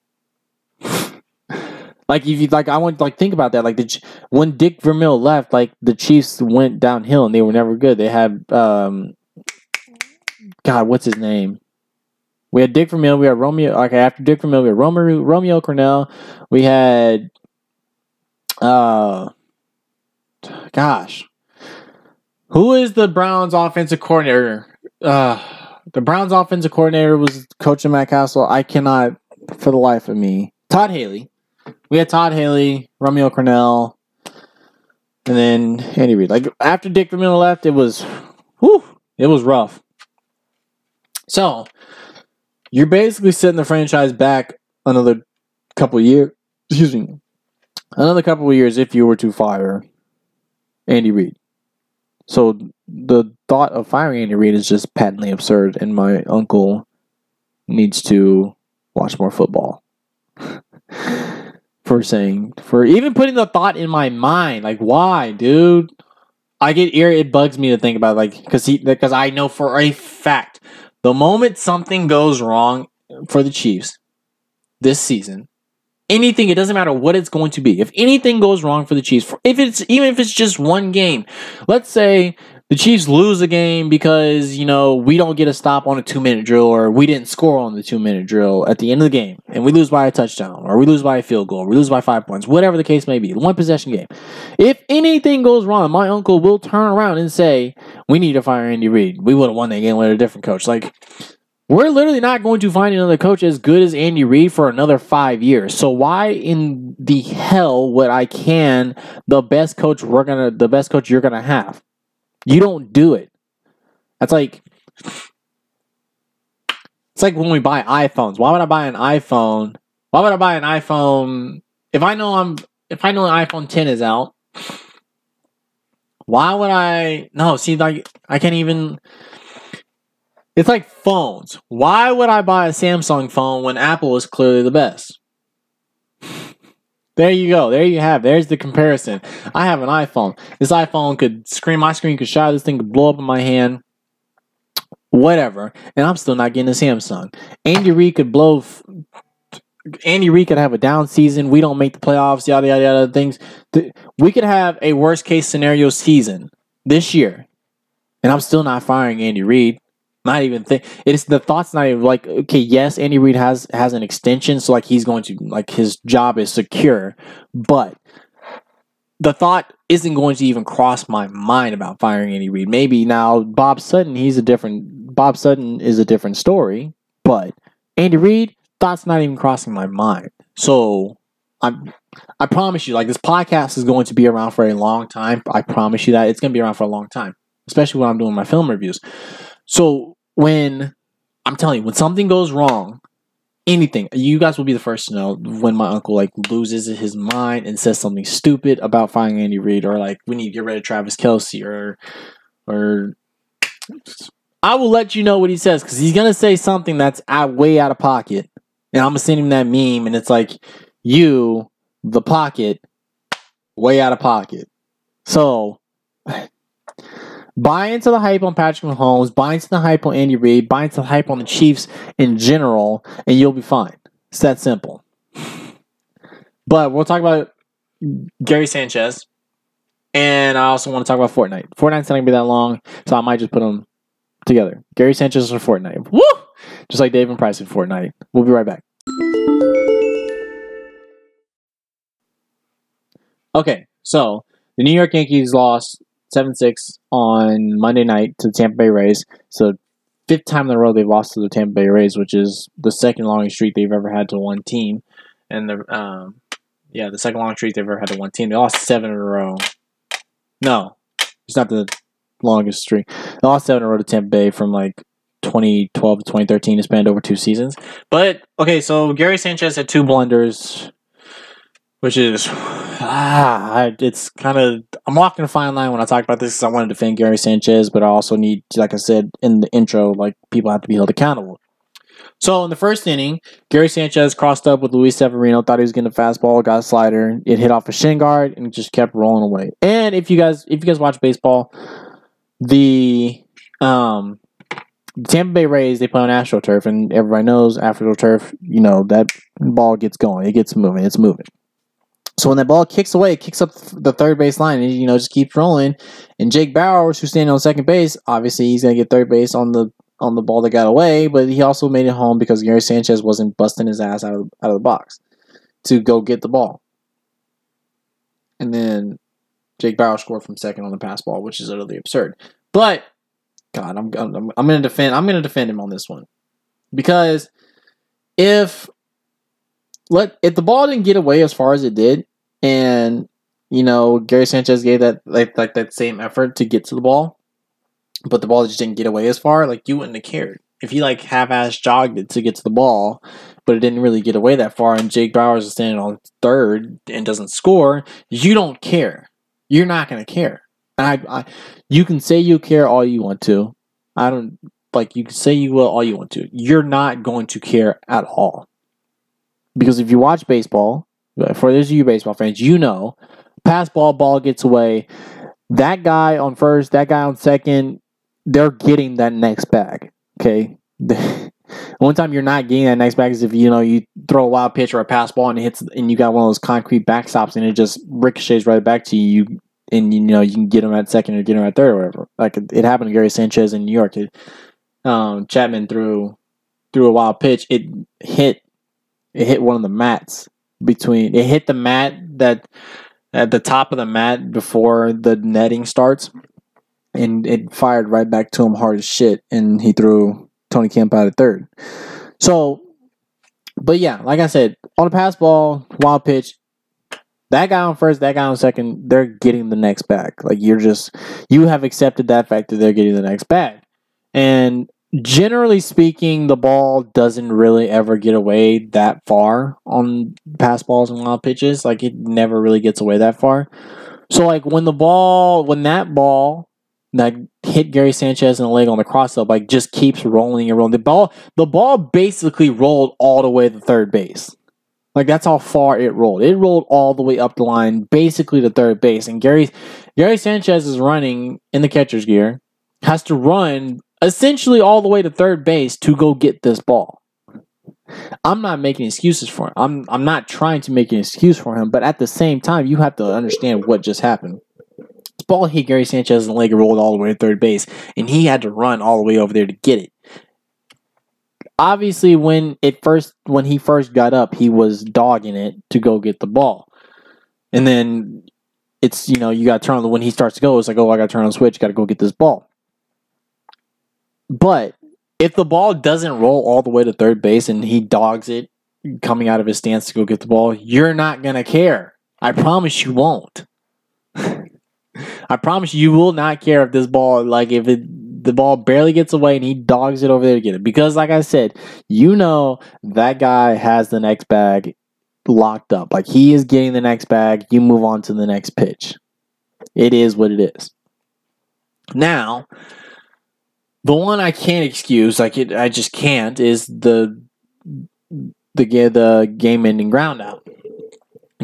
like if you like, I want like think about that. Like the when Dick Vermeil left, like the Chiefs went downhill and they were never good. They had um, God, what's his name? We had Dick Vermeil. We had Romeo. Okay, after Dick Vermeil, we had Romeo, Romeo Crennel. We had, uh, gosh, who is the Browns offensive coordinator? Uh, the Browns offensive coordinator was coaching Matt Cassel. I cannot, for the life of me, Todd Haley. We had Todd Haley, Romeo Crennel, and then Andy Reid. Like after Dick Vermeil left, it was, whew, it was rough. So you're basically setting the franchise back another couple years. Excuse me, another couple of years if you were to fire Andy Reid. So the thought of firing Andy Reid is just patently absurd, and my uncle needs to watch more football. for saying, for even putting the thought in my mind, like why, dude? I get ear. It bugs me to think about, like, because he, because I know for a fact the moment something goes wrong for the Chiefs this season, anything, it doesn't matter what it's going to be. If anything goes wrong for the Chiefs, if it's even if it's just one game, let's say the Chiefs lose a game because, you know, we don't get a stop on a two minute drill or we didn't score on the two minute drill at the end of the game and we lose by a touchdown or we lose by a field goal, or we lose by five points, whatever the case may be, one possession game. If anything goes wrong, my uncle will turn around and say, we need to fire Andy Reid. We would have won that game with a different coach. Like, we're literally not going to find another coach as good as Andy Reid for another five years. So why in the hell would I can the best coach we're gonna the best coach you're gonna have? You don't do it. That's like it's like when we buy iPhones. Why would I buy an iPhone? Why would I buy an iPhone if I know I'm if I know an iPhone 10 is out? Why would I no, see like I can't even it's like phones. Why would I buy a Samsung phone when Apple is clearly the best? There you go. There you have. There's the comparison. I have an iPhone. This iPhone could screen. My screen could shatter. This thing could blow up in my hand. Whatever. And I'm still not getting a Samsung. Andy Reid could blow. F- Andy Reid could have a down season. We don't make the playoffs. Yada yada yada. Things. We could have a worst case scenario season this year, and I'm still not firing Andy Reid not even think it's the thoughts not even like okay yes Andy Reid has has an extension so like he's going to like his job is secure but the thought isn't going to even cross my mind about firing Andy Reid. Maybe now Bob Sutton he's a different Bob Sutton is a different story but Andy Reid thoughts not even crossing my mind. So I'm I promise you like this podcast is going to be around for a long time. I promise you that it's going to be around for a long time especially when I'm doing my film reviews. So when I'm telling you, when something goes wrong, anything, you guys will be the first to know when my uncle like loses his mind and says something stupid about firing Andy Reid, or like we need to get rid of Travis Kelce or or I will let you know what he says because he's gonna say something that's out, way out of pocket, and I'm gonna send him that meme, and it's like you, the pocket, way out of pocket. So Buy into the hype on Patrick Mahomes, buy into the hype on Andy Reid, buy into the hype on the Chiefs in general, and you'll be fine. It's that simple. But we'll talk about Gary Sanchez. And I also want to talk about Fortnite. Fortnite's not to be that long, so I might just put them together. Gary Sanchez for Fortnite. Woo! Just like David Price in Fortnite. We'll be right back. Okay, so the New York Yankees lost 7 6 on Monday night to the Tampa Bay Rays. So, fifth time in a row they've lost to the Tampa Bay Rays, which is the second longest streak they've ever had to one team. And the, um, yeah, the second longest streak they've ever had to one team. They lost seven in a row. No, it's not the longest streak. They lost seven in a row to Tampa Bay from like 2012 to 2013. It spanned over two seasons. But, okay, so Gary Sanchez had two blunders which is ah, it's kind of I'm walking a fine line when I talk about this because I want to defend Gary Sanchez, but I also need, like I said in the intro, like people have to be held accountable. So in the first inning, Gary Sanchez crossed up with Luis Severino, thought he was getting a fastball, got a slider, it hit off a shin guard, and just kept rolling away. And if you guys if you guys watch baseball, the um the Tampa Bay Rays they play on AstroTurf, and everybody knows AstroTurf. You know that ball gets going, it gets moving, it's moving. So when that ball kicks away, it kicks up the third base line, and you know just keeps rolling. And Jake Bauers, who's standing on second base, obviously he's gonna get third base on the on the ball that got away, but he also made it home because Gary Sanchez wasn't busting his ass out of out of the box to go get the ball. And then Jake Bauer scored from second on the pass ball, which is utterly absurd. But God, I'm I'm, I'm gonna defend I'm gonna defend him on this one because if let if the ball didn't get away as far as it did, and you know Gary Sanchez gave that like like that same effort to get to the ball, but the ball just didn't get away as far, like you wouldn't have cared if he like half-ass jogged it to get to the ball, but it didn't really get away that far, and Jake Bauers is standing on third and doesn't score. You don't care. You're not gonna care. I, I, you can say you care all you want to. I don't like you can say you will all you want to. You're not going to care at all. Because if you watch baseball, for those of you baseball fans, you know, pass ball, ball gets away. That guy on first, that guy on second, they're getting that next bag. Okay. One time you're not getting that next bag is if you know you throw a wild pitch or a pass ball and it hits and you got one of those concrete backstops and it just ricochets right back to you. And you know you can get them at second or get them at third or whatever. Like it, it happened to Gary Sanchez in New York. It, um, Chapman threw threw a wild pitch. It hit it hit one of the mats between it hit the mat that at the top of the mat before the netting starts and it fired right back to him hard as shit and he threw Tony Kemp out at third. So but yeah, like I said, on a pass ball, wild pitch, that guy on first, that guy on second, they're getting the next back. Like you're just you have accepted that fact that they're getting the next bag. And generally speaking, the ball doesn't really ever get away that far on pass balls and wild pitches. Like it never really gets away that far. So like when the ball, when that ball that hit Gary Sanchez in the leg on the cross up, like just keeps rolling and rolling. The ball, the ball basically rolled all the way to third base. Like that's how far it rolled. It rolled all the way up the line, basically to third base. And Gary Gary Sanchez is running in the catcher's gear, has to run essentially all the way to third base to go get this ball. I'm not making excuses for him. I'm I'm not trying to make an excuse for him, but at the same time, you have to understand what just happened. This ball hit Gary Sanchez and the leg rolled all the way to third base, and he had to run all the way over there to get it. Obviously, when it first when he first got up, he was dogging it to go get the ball, and then it's you know you got to turn on the when he starts to go. It's like oh I got to turn on the switch, got to go get this ball. But if the ball doesn't roll all the way to third base and he dogs it coming out of his stance to go get the ball, you're not going to care. I promise you won't. I promise you will not care if this ball, like if it, the ball barely gets away and he dogs it over there to get it. Because, like I said, you know that guy has the next bag locked up. Like he is getting the next bag. You move on to the next pitch. It is what it is. Now, the one I can't excuse, like it, I just can't, is the the the game ending ground out.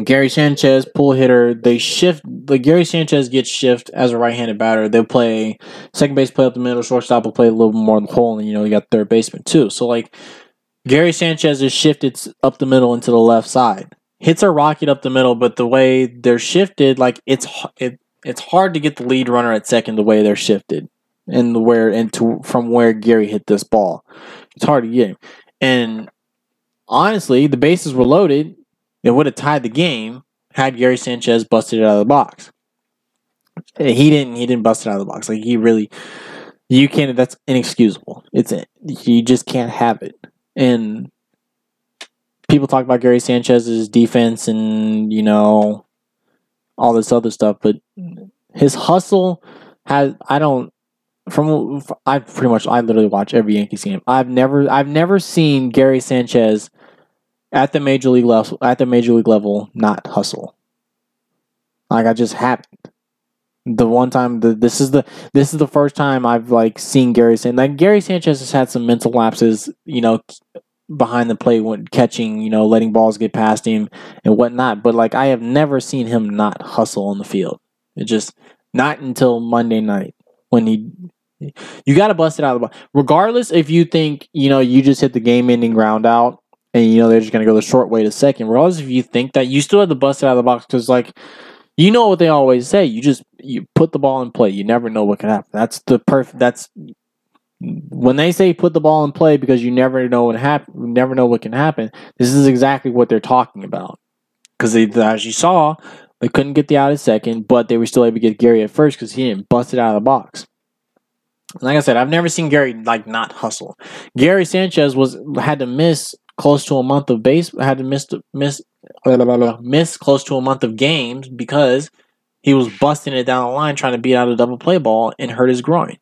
Gary Sanchez, pull hitter. They shift. The Gary Sanchez gets shift as a right-handed batter. They'll play second base, play up the middle. Shortstop will play a little more in the hole, and you know you got third baseman too. So like Gary Sanchez is shifted up the middle into the left side. Hits are rocket up the middle, but the way they're shifted, like it's it, it's hard to get the lead runner at second the way they're shifted, and where into from where Gary hit this ball. It's hard to get him. And honestly, the bases were loaded it would have tied the game had Gary Sanchez busted it out of the box. Eh, he didn't. He didn't bust it out of the box. Like he really, you can't. That's inexcusable. It's you just can't have it. And people talk about Gary Sanchez's defense and you know all this other stuff, but his hustle has. I don't. From I pretty much I literally watch every Yankees game. I've never I've never seen Gary Sanchez at the major league level at the major league level not hustle. Like I just haven't. The one time the this is the this is the first time I've like seen Gary San like Gary Sanchez has had some mental lapses, you know, behind the plate when catching, you know, letting balls get past him and whatnot. But like I have never seen him not hustle on the field. It just not until Monday night when he you got to bust it out of the box. Regardless if you think, you know, you just hit the game ending ground out and you know they're just going to go the short way to second. Regardless if you think that, you still have to bust it out of the box because, like, you know what they always say: you just you put the ball in play. You never know what can happen. That's the perfect. That's when they say put the ball in play because you never know what happen. Never know what can happen. This is exactly what they're talking about. Because as you saw, they couldn't get the out at second, but they were still able to get Gary at first because he didn't bust it out of the box. Like I said, I've never seen Gary like not hustle. Gary Sanchez was had to miss close to a month of base had to miss miss blah, blah, blah, miss close to a month of games because he was busting it down the line trying to beat out a double play ball and hurt his groin.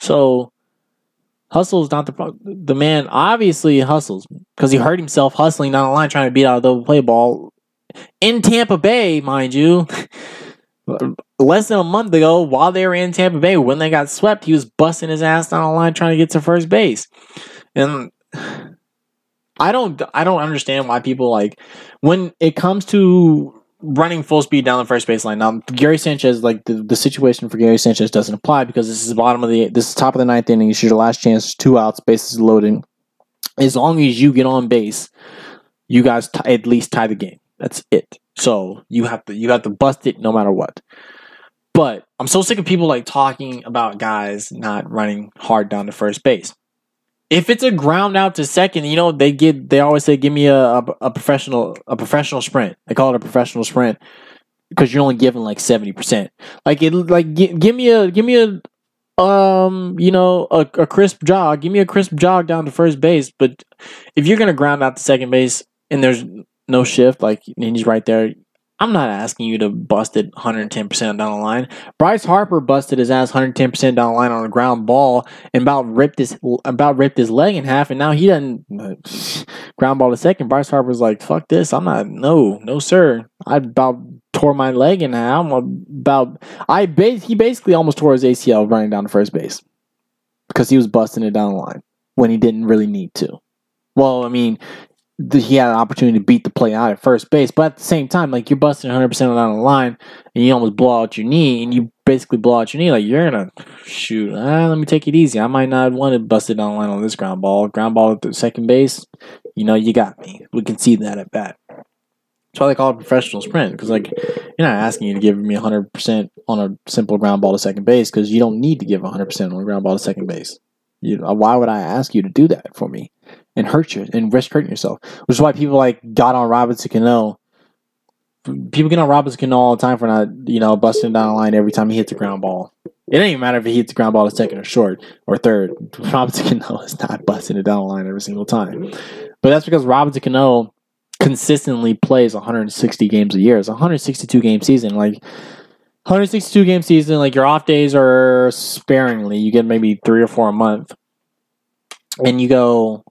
So hustle is not the the man obviously hustles because he hurt himself hustling down the line trying to beat out a double play ball in Tampa Bay, mind you. Less than a month ago, while they were in Tampa Bay, when they got swept, he was busting his ass down the line trying to get to first base. And I don't I don't understand why people like when it comes to running full speed down the first baseline. Now Gary Sanchez, like the, the situation for Gary Sanchez doesn't apply because this is the bottom of the this is top of the ninth inning. It's your last chance, two outs, bases loading. As long as you get on base, you guys t- at least tie the game. That's it. So you have to you have to bust it no matter what. But I'm so sick of people like talking about guys not running hard down to first base if it's a ground out to second, you know they get they always say give me a, a, a professional a professional sprint. They call it a professional sprint because you're only giving like seventy percent. Like it like give, me a give me a um you know a, a crisp jog. Give me a crisp jog down to first base. But if you're gonna ground out to second base and there's no shift, like and he's right there, I'm not asking you to bust it 110% down the line. Bryce Harper busted his ass 110% down the line on a ground ball and about ripped his about ripped his leg in half, and now he doesn't ground ball to second. Bryce Harper's like, "Fuck this! I'm not. No, no, sir. I about tore my leg in half. I'm about. I he basically almost tore his ACL running down to first base because he was busting it down the line when he didn't really need to. Well, I mean, he had an opportunity to beat the play out at first base. But at the same time, like you're busting 100% down the line and you almost blow out your knee and you basically blow out your knee. Like you're to shoot, ah, let me take it easy. I might not want to bust it down the line on this ground ball. Ground ball at the second base, you know, you got me. We can see that at bat. That's why they call it professional sprint because, like, you're not asking you to give me 100% on a simple ground ball to second base because you don't need to give 100% on a ground ball to second base. You why would I ask you to do that for me? And hurt you and risk hurting yourself. Which is why people like got on Robinson Cano. People get on Robinson Cano all the time for not, you know, busting down the line every time he hits a ground ball. It ain't even matter if he hits the ground ball to second or short or third. Robinson Cano is not busting it down the line every single time. But that's because Robinson Cano consistently plays 160 games a year. It's a 162 game season. Like 162 game season, like your off days are sparingly. You get maybe three or four a month. And you go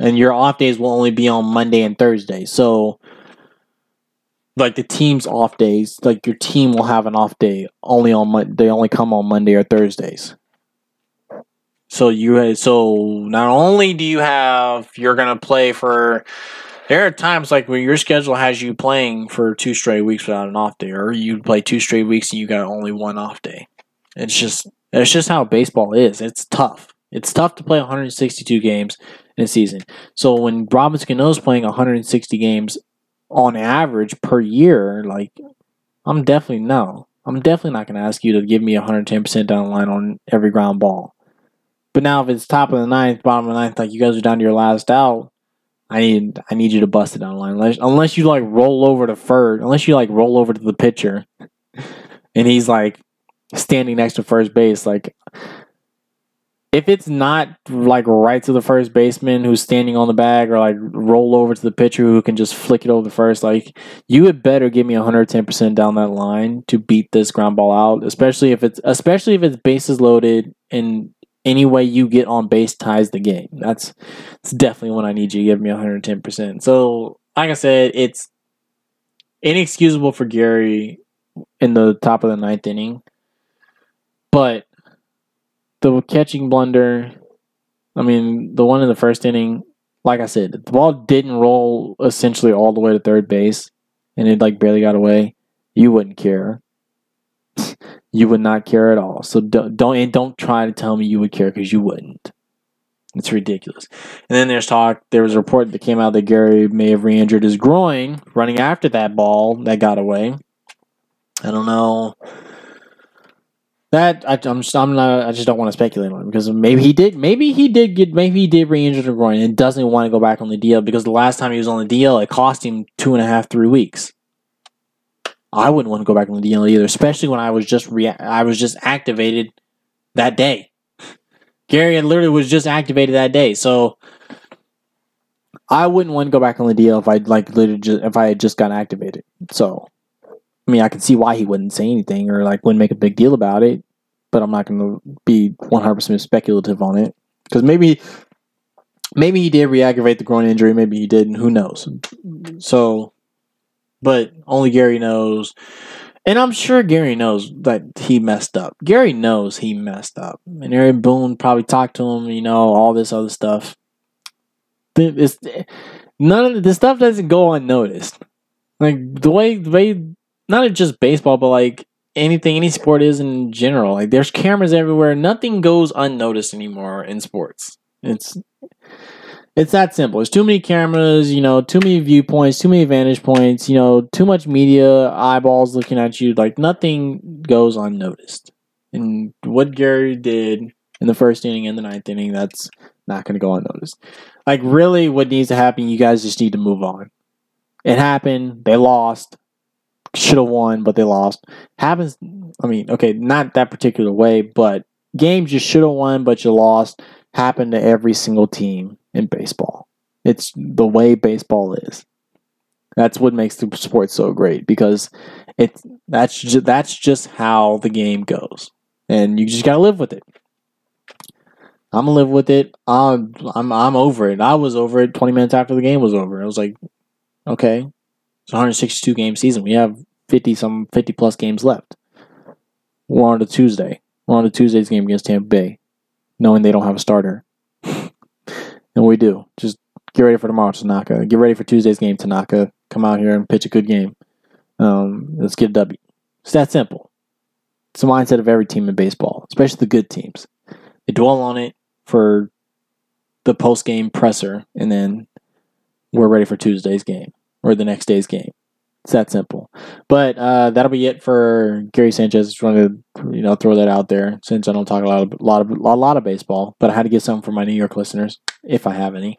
and your off days will only be on Monday and Thursday. So, like the team's off days, like your team will have an off day only on Mon- they only come on Monday or Thursdays. So you so not only do you have you're gonna play for There are times like when your schedule has you playing for two straight weeks without an off day, or you play two straight weeks and you got only one off day. It's just it's just how baseball is. It's tough. It's tough to play 162 games in a season. So when Robinson is playing 160 games on average per year, like I'm definitely no. I'm definitely not going to ask you to give me 110% down the line on every ground ball. But now if it's top of the ninth, bottom of the ninth, like you guys are down to your last out, I need I need you to bust it down the line. Unless, unless you like roll over to first, unless you like roll over to the pitcher, and he's like standing next to first base, like if it's not like right to the first baseman who's standing on the bag or like roll over to the pitcher who can just flick it over the first, like you would better give me 110% down that line to beat this ground ball out, especially if it's especially if it's bases loaded and any way you get on base ties the game. That's, that's definitely when I need you to give me 110%. So, like I said, it's inexcusable for Gary in the top of the ninth inning. But the catching blunder, I mean, the one in the first inning, like I said, the ball didn't roll essentially all the way to third base and it like barely got away. You wouldn't care. you would not care at all. So don't don't and don't try to tell me you would care because you wouldn't. It's ridiculous. And then there's talk. There was a report that came out that Gary may have re-injured his groin running after that ball that got away. I don't know that I, am just I'm not I just don't want to speculate on it because maybe he did maybe he did get maybe he did re-injure the groin and doesn't want to go back on the DL because the last time he was on the DL it cost him two and a half three weeks. I wouldn't want to go back on the DL either, especially when I was just re- I was just activated that day. Gary literally was just activated that day, so I wouldn't want to go back on the DL if I like literally just, if I had just got activated. So I mean, I can see why he wouldn't say anything or like wouldn't make a big deal about it, but I'm not going to be 100% speculative on it because maybe maybe he did re-aggravate the groin injury, maybe he didn't. Who knows? So, but only Gary knows, and I'm sure Gary knows that he messed up. Gary knows he messed up, and Aaron Boone probably talked to him. You know, all this other stuff. It's, eh, none of the stuff doesn't go unnoticed. Like the way the way not just baseball, but like anything, any sport is in general. Like there's cameras everywhere. Nothing goes unnoticed anymore in sports. It's it's that simple. There's too many cameras, you know, too many viewpoints, too many vantage points, you know, too much media eyeballs looking at you. Like nothing goes unnoticed. And what Gary did in the first inning and the ninth inning, that's not going to go unnoticed. Like really, what needs to happen? You guys just need to move on. It happened. They lost should have won, but they lost. Happens. I mean, okay, not that particular way, but games you should have won, but you lost happen to every single team in baseball. It's the way baseball is. That's what makes the sport so great because it's that's just, that's just how the game goes, and you just gotta live with it. I'm gonna live with it. I'm I'm I'm over it. I was over it 20 minutes after the game was over. I was like, okay, it's 162 game season. We have 50 some 50 plus games left. We're on to Tuesday. We're on to Tuesday's game against Tampa Bay, knowing they don't have a starter. and we do. Just get ready for tomorrow, Tanaka. Get ready for Tuesday's game, Tanaka. Come out here and pitch a good game. Um, let's get a W. It's that simple. It's the mindset of every team in baseball, especially the good teams. They dwell on it for the post game presser, and then we're ready for Tuesday's game or the next day's game. It's that simple. But uh, that'll be it for Gary Sanchez. Just wanted to you know throw that out there since I don't talk a lot of a lot of a lot of baseball, but I had to get some for my New York listeners if I have any.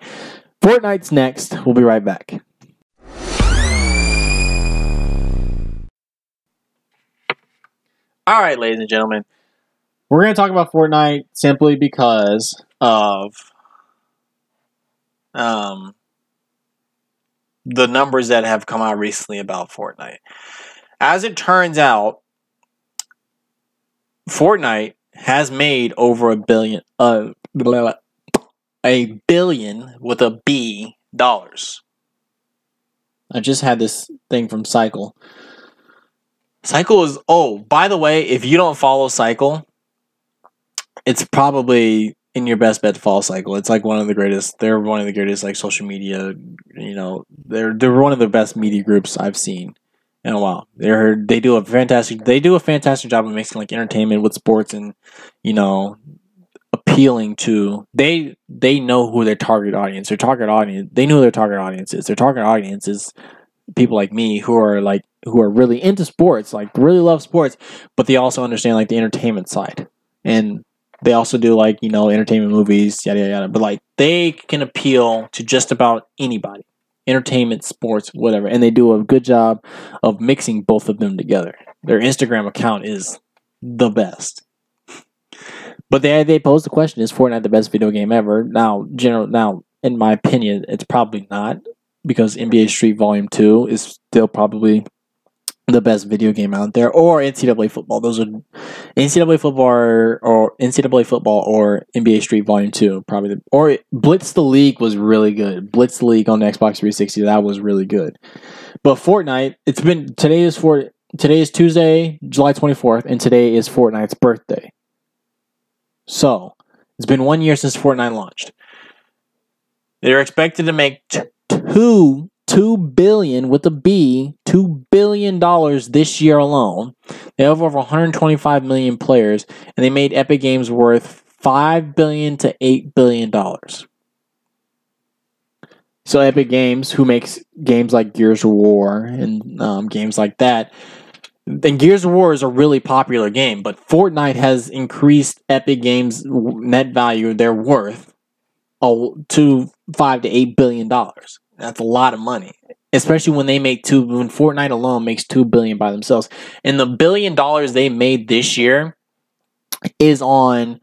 Fortnite's next. We'll be right back. All right, ladies and gentlemen, we're going to talk about Fortnite simply because of um the numbers that have come out recently about Fortnite. As it turns out, Fortnite has made over a billion uh a billion with a B dollars. I just had this thing from Cycle. Cycle is oh, by the way, if you don't follow Cycle, it's probably in your best bet fall cycle. It's like one of the greatest. They're one of the greatest like social media. You know, they're they're one of the best media groups I've seen in a while. They're they do a fantastic they do a fantastic job of mixing like entertainment with sports and you know appealing to they they know who their target audience their target audience they know their target audience is their target audience is people like me who are like who are really into sports like really love sports but they also understand like the entertainment side and they also do like you know entertainment movies yada yada yada. But like they can appeal to just about anybody. Entertainment sports whatever. And they do a good job of mixing both of them together. Their instagram account is the best. But they they pose the question: Is Fortnite the best video game ever? Now, general now, in my opinion, it's probably not because NBA Street Volume Two is still probably the best video game out there, or NCAA football. Those are NCAA football or, or NCAA football or NBA Street Volume Two, probably. The, or Blitz the League was really good. Blitz the League on the Xbox 360 that was really good. But Fortnite, it's been today is for today is Tuesday, July 24th, and today is Fortnite's birthday. So, it's been one year since Fortnite launched. They're expected to make t- two two billion with a B, two billion dollars this year alone. They have over 125 million players, and they made Epic Games worth five billion to eight billion dollars. So Epic Games, who makes games like Gears of War and um, games like that, and Gears of War is a really popular game, but Fortnite has increased Epic Games' net value, their worth, to five to eight billion dollars. That's a lot of money, especially when they make two. When Fortnite alone makes two billion by themselves, and the billion dollars they made this year is on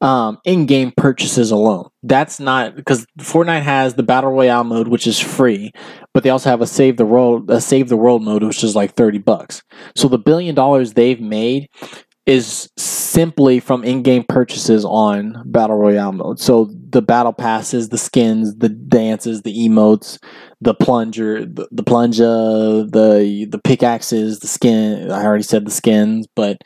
um, in-game purchases alone. That's not because Fortnite has the battle royale mode, which is free, but they also have a save the world a save the world mode, which is like thirty bucks. So the billion dollars they've made is simply from in-game purchases on battle royale mode. So the battle passes, the skins, the dances, the emotes, the plunger, the, the plunger, the the pickaxes, the skin. I already said the skins, but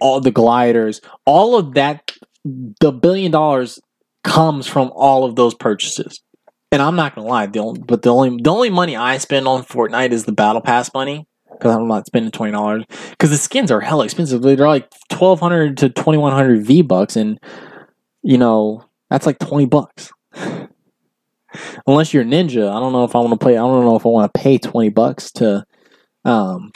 all the gliders, all of that the billion dollars comes from all of those purchases. And I'm not gonna lie, the only, but the only the only money I spend on Fortnite is the battle pass money because I'm not spending twenty dollars because the skins are hella expensive. They're like twelve hundred to twenty one hundred V bucks, and you know that's like twenty bucks. Unless you're a Ninja, I don't know if I want to play. I don't know if I want to pay twenty bucks to, um,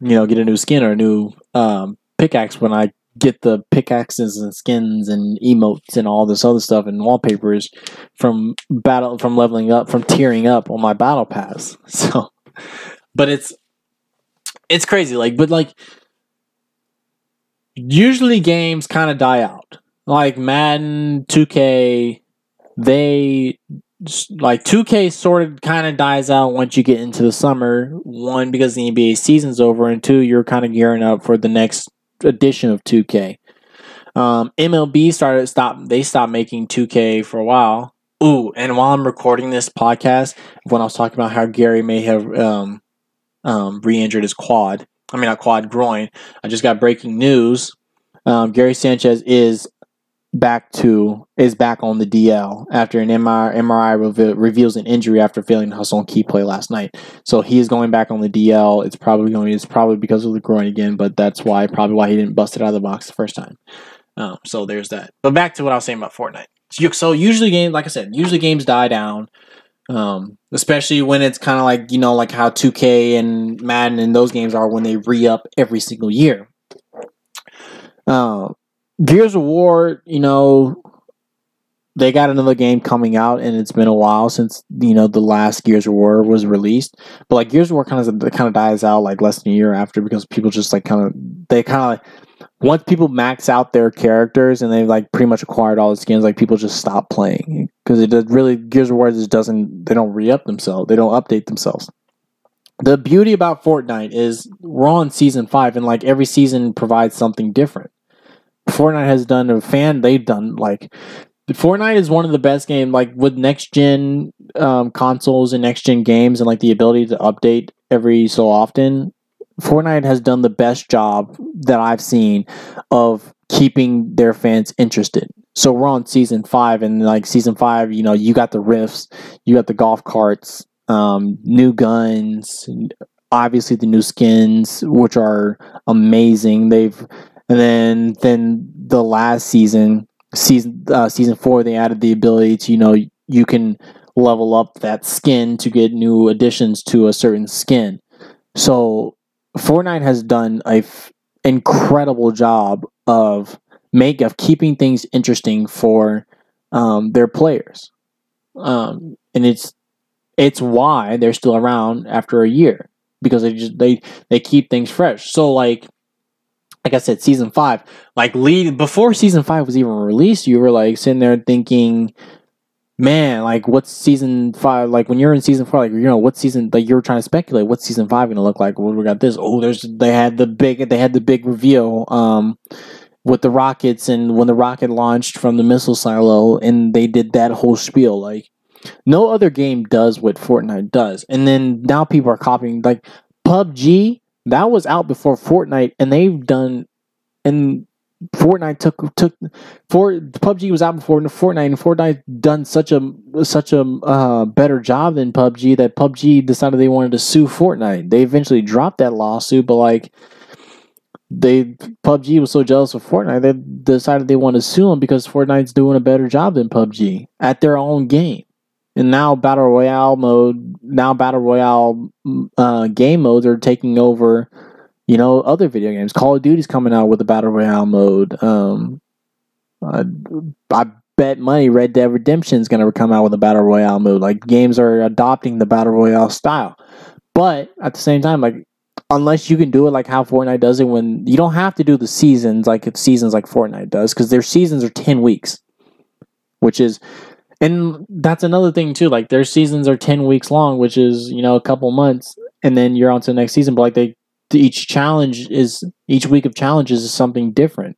you know, get a new skin or a new um, pickaxe when I get the pickaxes and skins and emotes and all this other stuff and wallpapers from battle from leveling up from tearing up on my battle pass. So but it's it's crazy like but like usually games kind of die out. Like Madden 2K they like 2K sort of kind of dies out once you get into the summer. One because the NBA season's over and two you're kind of gearing up for the next edition of 2K. Um, MLB started stop they stopped making 2K for a while. Ooh, and while I'm recording this podcast, when I was talking about how Gary may have um, um, re-injured his quad, I mean not quad groin, I just got breaking news. Um, Gary Sanchez is back to is back on the DL after an MRI, MRI reveals an injury after failing to hustle on key play last night. So he is going back on the DL. It's probably going. It's probably because of the groin again, but that's why probably why he didn't bust it out of the box the first time. Um, so there's that. But back to what I was saying about Fortnite. So, so usually games, like I said, usually games die down. Um, especially when it's kind of like you know like how 2K and Madden and those games are when they re up every single year. Uh, Gears of War, you know, they got another game coming out, and it's been a while since you know the last Gears of War was released. But like Gears of War kind of kind of dies out like less than a year after because people just like kind of they kind of once people max out their characters and they've like pretty much acquired all the skins, like people just stop playing because it does really Gears of War just doesn't they don't re up themselves, they don't update themselves. The beauty about Fortnite is we're on season five, and like every season provides something different. Fortnite has done a fan. They've done like Fortnite is one of the best games. Like with next gen um, consoles and next gen games, and like the ability to update every so often. Fortnite has done the best job that I've seen of keeping their fans interested. So we're on season five, and like season five, you know, you got the rifts, you got the golf carts, um, new guns, obviously the new skins, which are amazing. They've and then then the last season, season uh, season four, they added the ability to you know you can level up that skin to get new additions to a certain skin. So Fortnite has done a f- incredible job of make of keeping things interesting for um, their players, um, and it's it's why they're still around after a year because they just they they keep things fresh. So like like I said, season five, like lead before season five was even released, you were like sitting there thinking, man, like what's season five? Like when you're in season four, like you know what season? Like you're trying to speculate what's season five to look like. Well, we got this. Oh, there's they had the big they had the big reveal. Um, with the rockets and when the rocket launched from the missile silo and they did that whole spiel like no other game does what Fortnite does. And then now people are copying like PUBG, that was out before Fortnite and they've done and Fortnite took took for PUBG was out before Fortnite and Fortnite done such a such a uh, better job than PUBG that PUBG decided they wanted to sue Fortnite. They eventually dropped that lawsuit, but like they PUBG was so jealous of Fortnite they decided they want to sue them because Fortnite's doing a better job than PUBG at their own game. And now battle royale mode, now battle royale uh, game modes are taking over. You know, other video games. Call of Duty's coming out with a battle royale mode. Um, I, I bet money Red Dead Redemption is going to come out with a battle royale mode. Like games are adopting the battle royale style, but at the same time, like unless you can do it like how Fortnite does it when you don't have to do the seasons like it's seasons like Fortnite does because their seasons are 10 weeks which is and that's another thing too like their seasons are 10 weeks long which is you know a couple months and then you're on to the next season but like they each challenge is each week of challenges is something different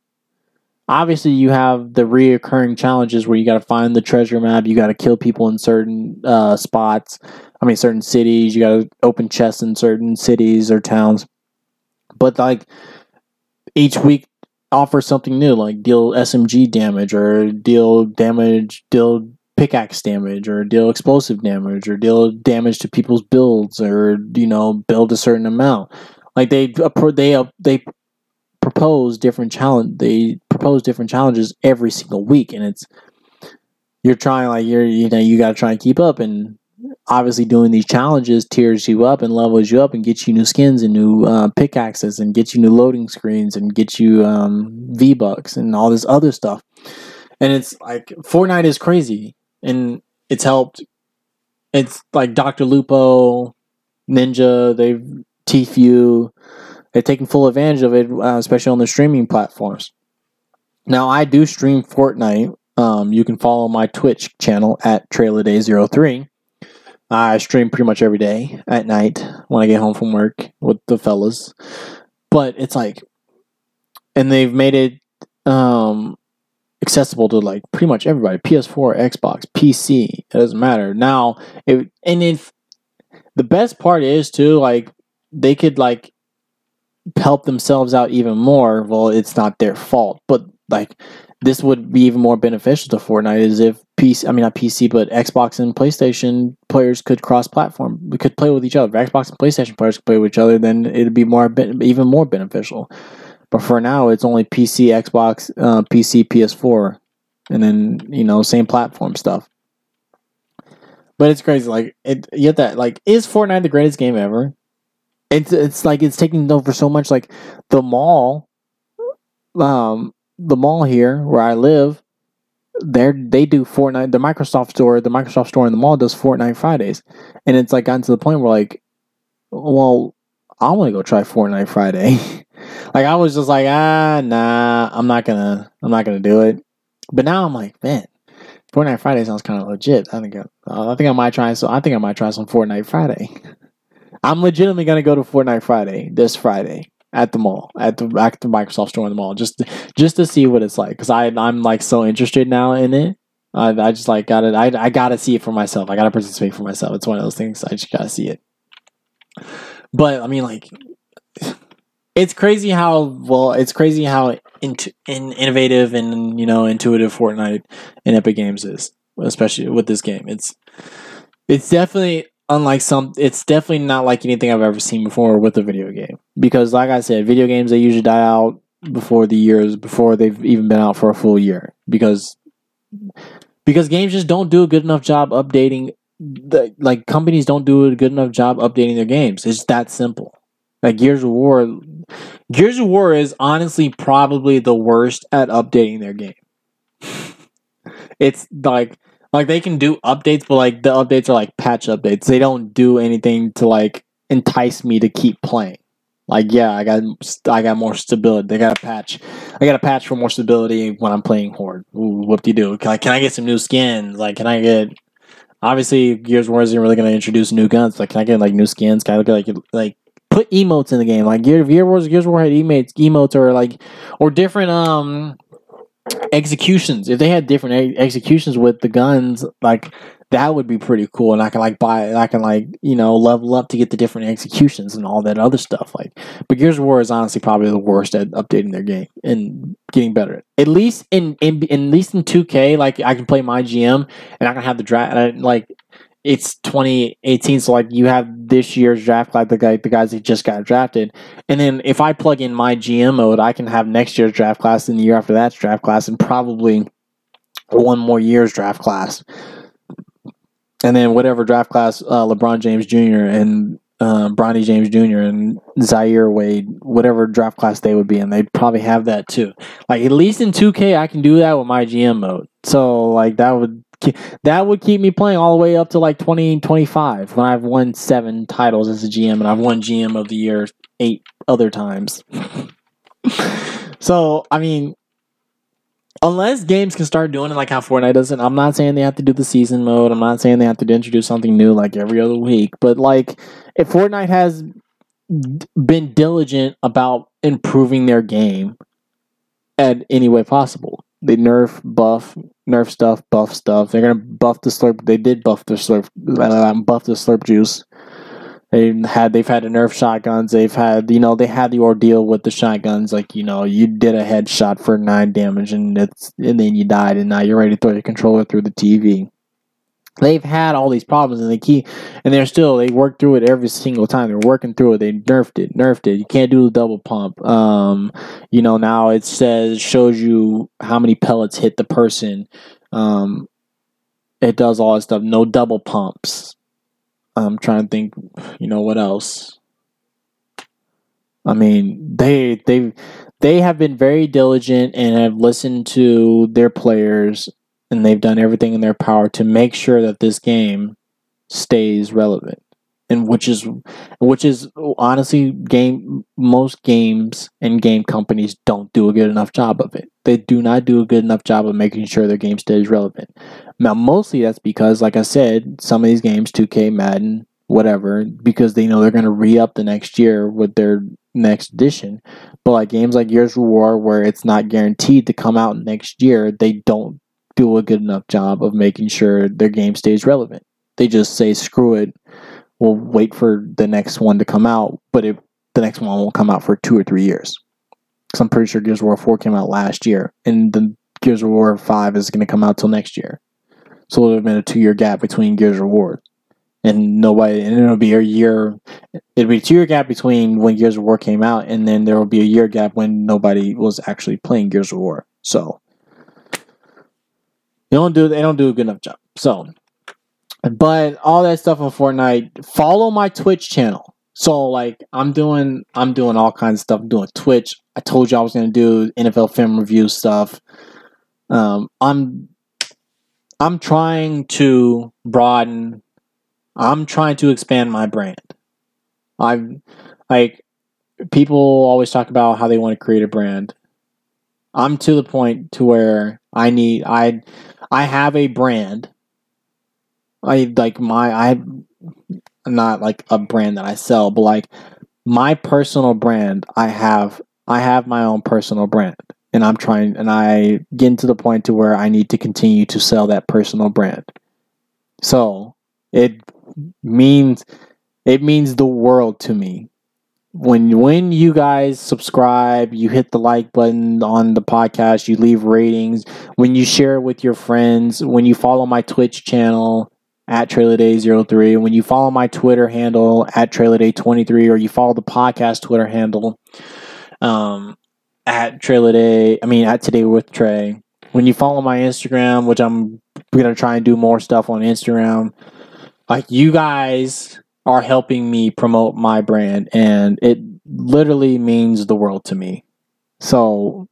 obviously you have the reoccurring challenges where you got to find the treasure map you got to kill people in certain uh, spots I mean, certain cities, you got to open chests in certain cities or towns. But like each week offers something new, like deal SMG damage or deal damage, deal pickaxe damage or deal explosive damage or deal damage to people's builds or you know build a certain amount. Like they they they propose different challenge. They propose different challenges every single week, and it's you're trying like you're you know you got to try and keep up and obviously doing these challenges tears you up and levels you up and gets you new skins and new uh, pickaxes and gets you new loading screens and gets you um, V bucks and all this other stuff. And it's like Fortnite is crazy and it's helped. It's like Dr. Lupo, Ninja, they've Tfue, they're taking full advantage of it, uh, especially on the streaming platforms. Now I do stream Fortnite. Um, you can follow my Twitch channel at TrailerDay03 I stream pretty much every day at night when I get home from work with the fellas. But it's like, and they've made it um, accessible to like pretty much everybody PS4, Xbox, PC. It doesn't matter. Now, it, and if the best part is too, like, they could like help themselves out even more. Well, it's not their fault, but like, this would be even more beneficial to Fortnite is if PC, I mean not PC, but Xbox and PlayStation players could cross-platform. We could play with each other. If Xbox and PlayStation players could play with each other, then it'd be more even more beneficial. But for now, it's only PC, Xbox, uh, PC, PS4, and then you know same platform stuff. But it's crazy. Like it, you get that. Like, is Fortnite the greatest game ever? It's it's like it's taking over so much. Like the mall, um, the mall here where I live, they they do Fortnite. The Microsoft store, the Microsoft store in the mall does Fortnite Fridays, and it's like gotten to the point where like, well, I want to go try Fortnite Friday. like I was just like, ah, nah, I'm not gonna, I'm not gonna do it. But now I'm like, man, Fortnite Friday sounds kind of legit. I think, I, I think I might try. So I think I might try some Fortnite Friday. I'm legitimately gonna go to Fortnite Friday this Friday at the mall at the at the Microsoft store in the mall just just to see what it's like because I I'm like so interested now in it. I, I just like got it. I I gotta see it for myself. I gotta participate for myself. It's one of those things. I just gotta see it. But I mean, like, it's crazy how well it's crazy how into, in, innovative and you know intuitive Fortnite and Epic Games is, especially with this game. It's it's definitely unlike some. It's definitely not like anything I've ever seen before with a video game. Because, like I said, video games they usually die out before the years before they've even been out for a full year because because games just don't do a good enough job updating the like companies don't do a good enough job updating their games. It's that simple. Like Gears of War, Gears of War is honestly probably the worst at updating their game. it's like like they can do updates, but like the updates are like patch updates. They don't do anything to like entice me to keep playing. Like yeah, I got I got more stability. They got a patch. I got a patch for more stability when I'm playing Horde. What do you do? Can I, can I get some new skins? Like can I get obviously Gears of War isn't really going to introduce new guns. Like, can I get like new skins? Can I at like like put emotes in the game? Like Gears, Gears of War, Gears of War had emotes, emotes or like or different um executions. If they had different executions with the guns, like that would be pretty cool. And I can like buy, I can like you know level up to get the different executions and all that other stuff. Like, but Gears of War is honestly probably the worst at updating their game and getting better. At least in in, in at least in two K, like I can play my GM and I can have the draft. Like it's 2018, so like you have this year's draft class, the guy the guys that just got drafted, and then if I plug in my GM mode, I can have next year's draft class and the year after that's draft class, and probably one more year's draft class, and then whatever draft class uh, LeBron James Jr. and uh, Bronny James Jr. and Zaire Wade, whatever draft class they would be in, they'd probably have that too. Like at least in 2K, I can do that with my GM mode. So like that would that would keep me playing all the way up to like 2025 when I've won seven titles as a GM and I've won GM of the year eight other times. so, I mean, unless games can start doing it like how Fortnite does it, I'm not saying they have to do the season mode. I'm not saying they have to introduce something new like every other week. But, like, if Fortnite has been diligent about improving their game at any way possible, they nerf, buff, nerf stuff, buff stuff. They're gonna buff the slurp. They did buff the slurp, buff the slurp juice. They had they've had to nerf shotguns. They've had you know they had the ordeal with the shotguns. Like you know you did a headshot for nine damage and it's and then you died and now you're ready to throw your controller through the TV they've had all these problems and they keep and they're still they work through it every single time. They're working through it. They nerfed it nerfed it. You can't do the double pump. Um you know now it says shows you how many pellets hit the person. Um it does all that stuff. No double pumps. I'm trying to think you know what else? I mean they they they have been very diligent and have listened to their players and they've done everything in their power to make sure that this game stays relevant. And which is which is honestly game most games and game companies don't do a good enough job of it. They do not do a good enough job of making sure their game stays relevant. Now mostly that's because like i said some of these games 2k madden whatever because they know they're going to re-up the next year with their next edition. But like games like Gears of War where it's not guaranteed to come out next year they don't do a good enough job of making sure their game stays relevant. They just say, screw it, we'll wait for the next one to come out, but it, the next one won't come out for two or three years. Because I'm pretty sure Gears of War 4 came out last year, and the Gears of War 5 is going to come out till next year. So it'll have been a two year gap between Gears of War. And nobody, and it'll be a year, it'll be a two year gap between when Gears of War came out, and then there will be a year gap when nobody was actually playing Gears of War. So they don't do they don't do a good enough job. So, but all that stuff on Fortnite. Follow my Twitch channel. So like I'm doing I'm doing all kinds of stuff. I'm doing Twitch. I told you I was gonna do NFL film review stuff. Um, I'm I'm trying to broaden. I'm trying to expand my brand. I'm like people always talk about how they want to create a brand. I'm to the point to where I need I I have a brand. I like my I not like a brand that I sell, but like my personal brand, I have I have my own personal brand. And I'm trying and I get to the point to where I need to continue to sell that personal brand. So it means it means the world to me when when you guys subscribe, you hit the like button on the podcast, you leave ratings, when you share it with your friends, when you follow my Twitch channel at Trailer Day 03, when you follow my Twitter handle at Trailer Day 23, or you follow the podcast Twitter handle um, at Trailer Day, I mean at Today with Trey. When you follow my Instagram, which I'm gonna try and do more stuff on Instagram, like you guys are helping me promote my brand and it literally means the world to me. So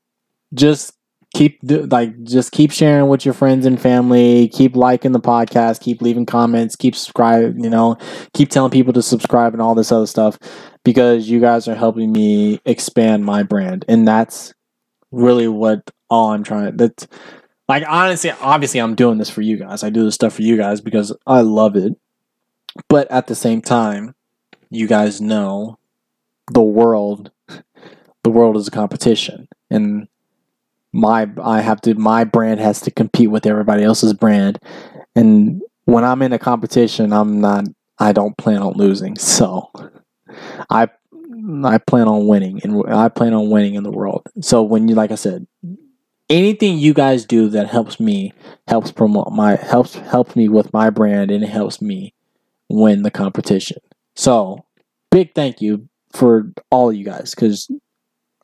just keep like just keep sharing with your friends and family, keep liking the podcast, keep leaving comments, keep subscribe, you know, keep telling people to subscribe and all this other stuff because you guys are helping me expand my brand and that's really what all I'm trying to that's like honestly obviously I'm doing this for you guys. I do this stuff for you guys because I love it but at the same time, you guys know the world the world is a competition. And my I have to my brand has to compete with everybody else's brand. And when I'm in a competition I'm not I don't plan on losing. So I I plan on winning and I plan on winning in the world. So when you like I said anything you guys do that helps me helps promote my helps helps me with my brand and it helps me win the competition. So, big thank you for all you guys because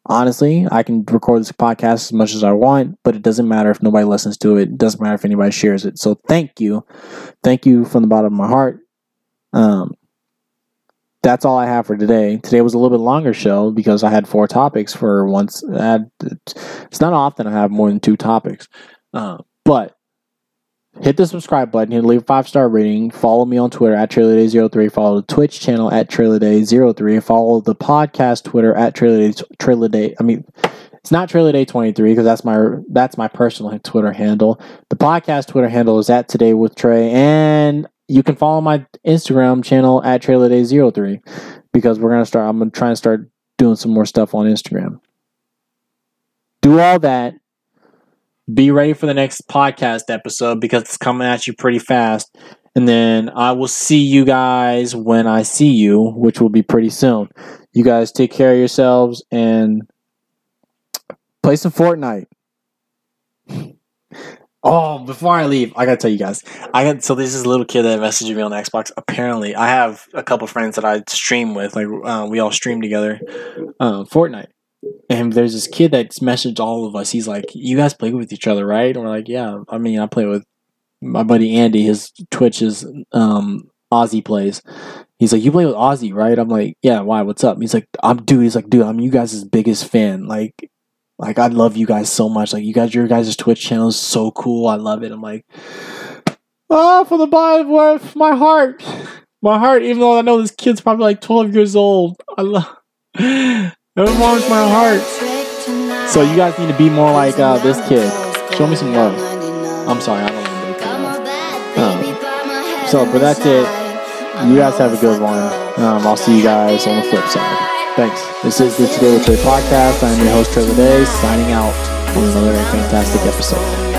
honestly, I can record this podcast as much as I want, but it doesn't matter if nobody listens to it. It doesn't matter if anybody shares it. So, thank you. Thank you from the bottom of my heart. Um, that's all I have for today. Today was a little bit longer show because I had four topics for once. It's not often I have more than two topics, uh, but hit the subscribe button and leave a five star rating. Follow me on Twitter at TrailerDay03. Follow the Twitch channel at TrailerDay03. Follow the podcast Twitter at TrailerDay. TrailerDay. I mean, it's not TrailerDay23 because that's my that's my personal Twitter handle. The podcast Twitter handle is at Today with Trey, and you can follow my Instagram channel at TrailerDay03 because we're gonna start. I'm gonna try and start doing some more stuff on Instagram. Do all that be ready for the next podcast episode because it's coming at you pretty fast. And then I will see you guys when I see you, which will be pretty soon. You guys take care of yourselves and play some Fortnite. Oh, before I leave, I gotta tell you guys. I got so this is a little kid that messaged me on Xbox. Apparently, I have a couple friends that I stream with. Like uh, we all stream together, uh, Fortnite and there's this kid that's messaged all of us. He's like, "You guys play with each other, right?" And we're like, "Yeah." I mean, I play with my buddy Andy. His Twitch is um, Aussie plays. He's like, "You play with Aussie, right?" I'm like, "Yeah." Why? What's up? He's like, "I'm dude." He's like, "Dude, I'm you guys' biggest fan. Like, like I love you guys so much. Like, you guys, your guys' Twitch channel is so cool. I love it." I'm like, "Oh, for the bottom of my heart, my heart." Even though I know this kid's probably like 12 years old, I love. It warms my heart. So you guys need to be more like uh, this kid. Show me some love. I'm sorry, I don't want to um, So, but that's it. You guys have a good one. Um, I'll see you guys on the flip side. Thanks. This is the Today with Trey podcast. I'm your host, Trevor Day, signing out on another fantastic episode.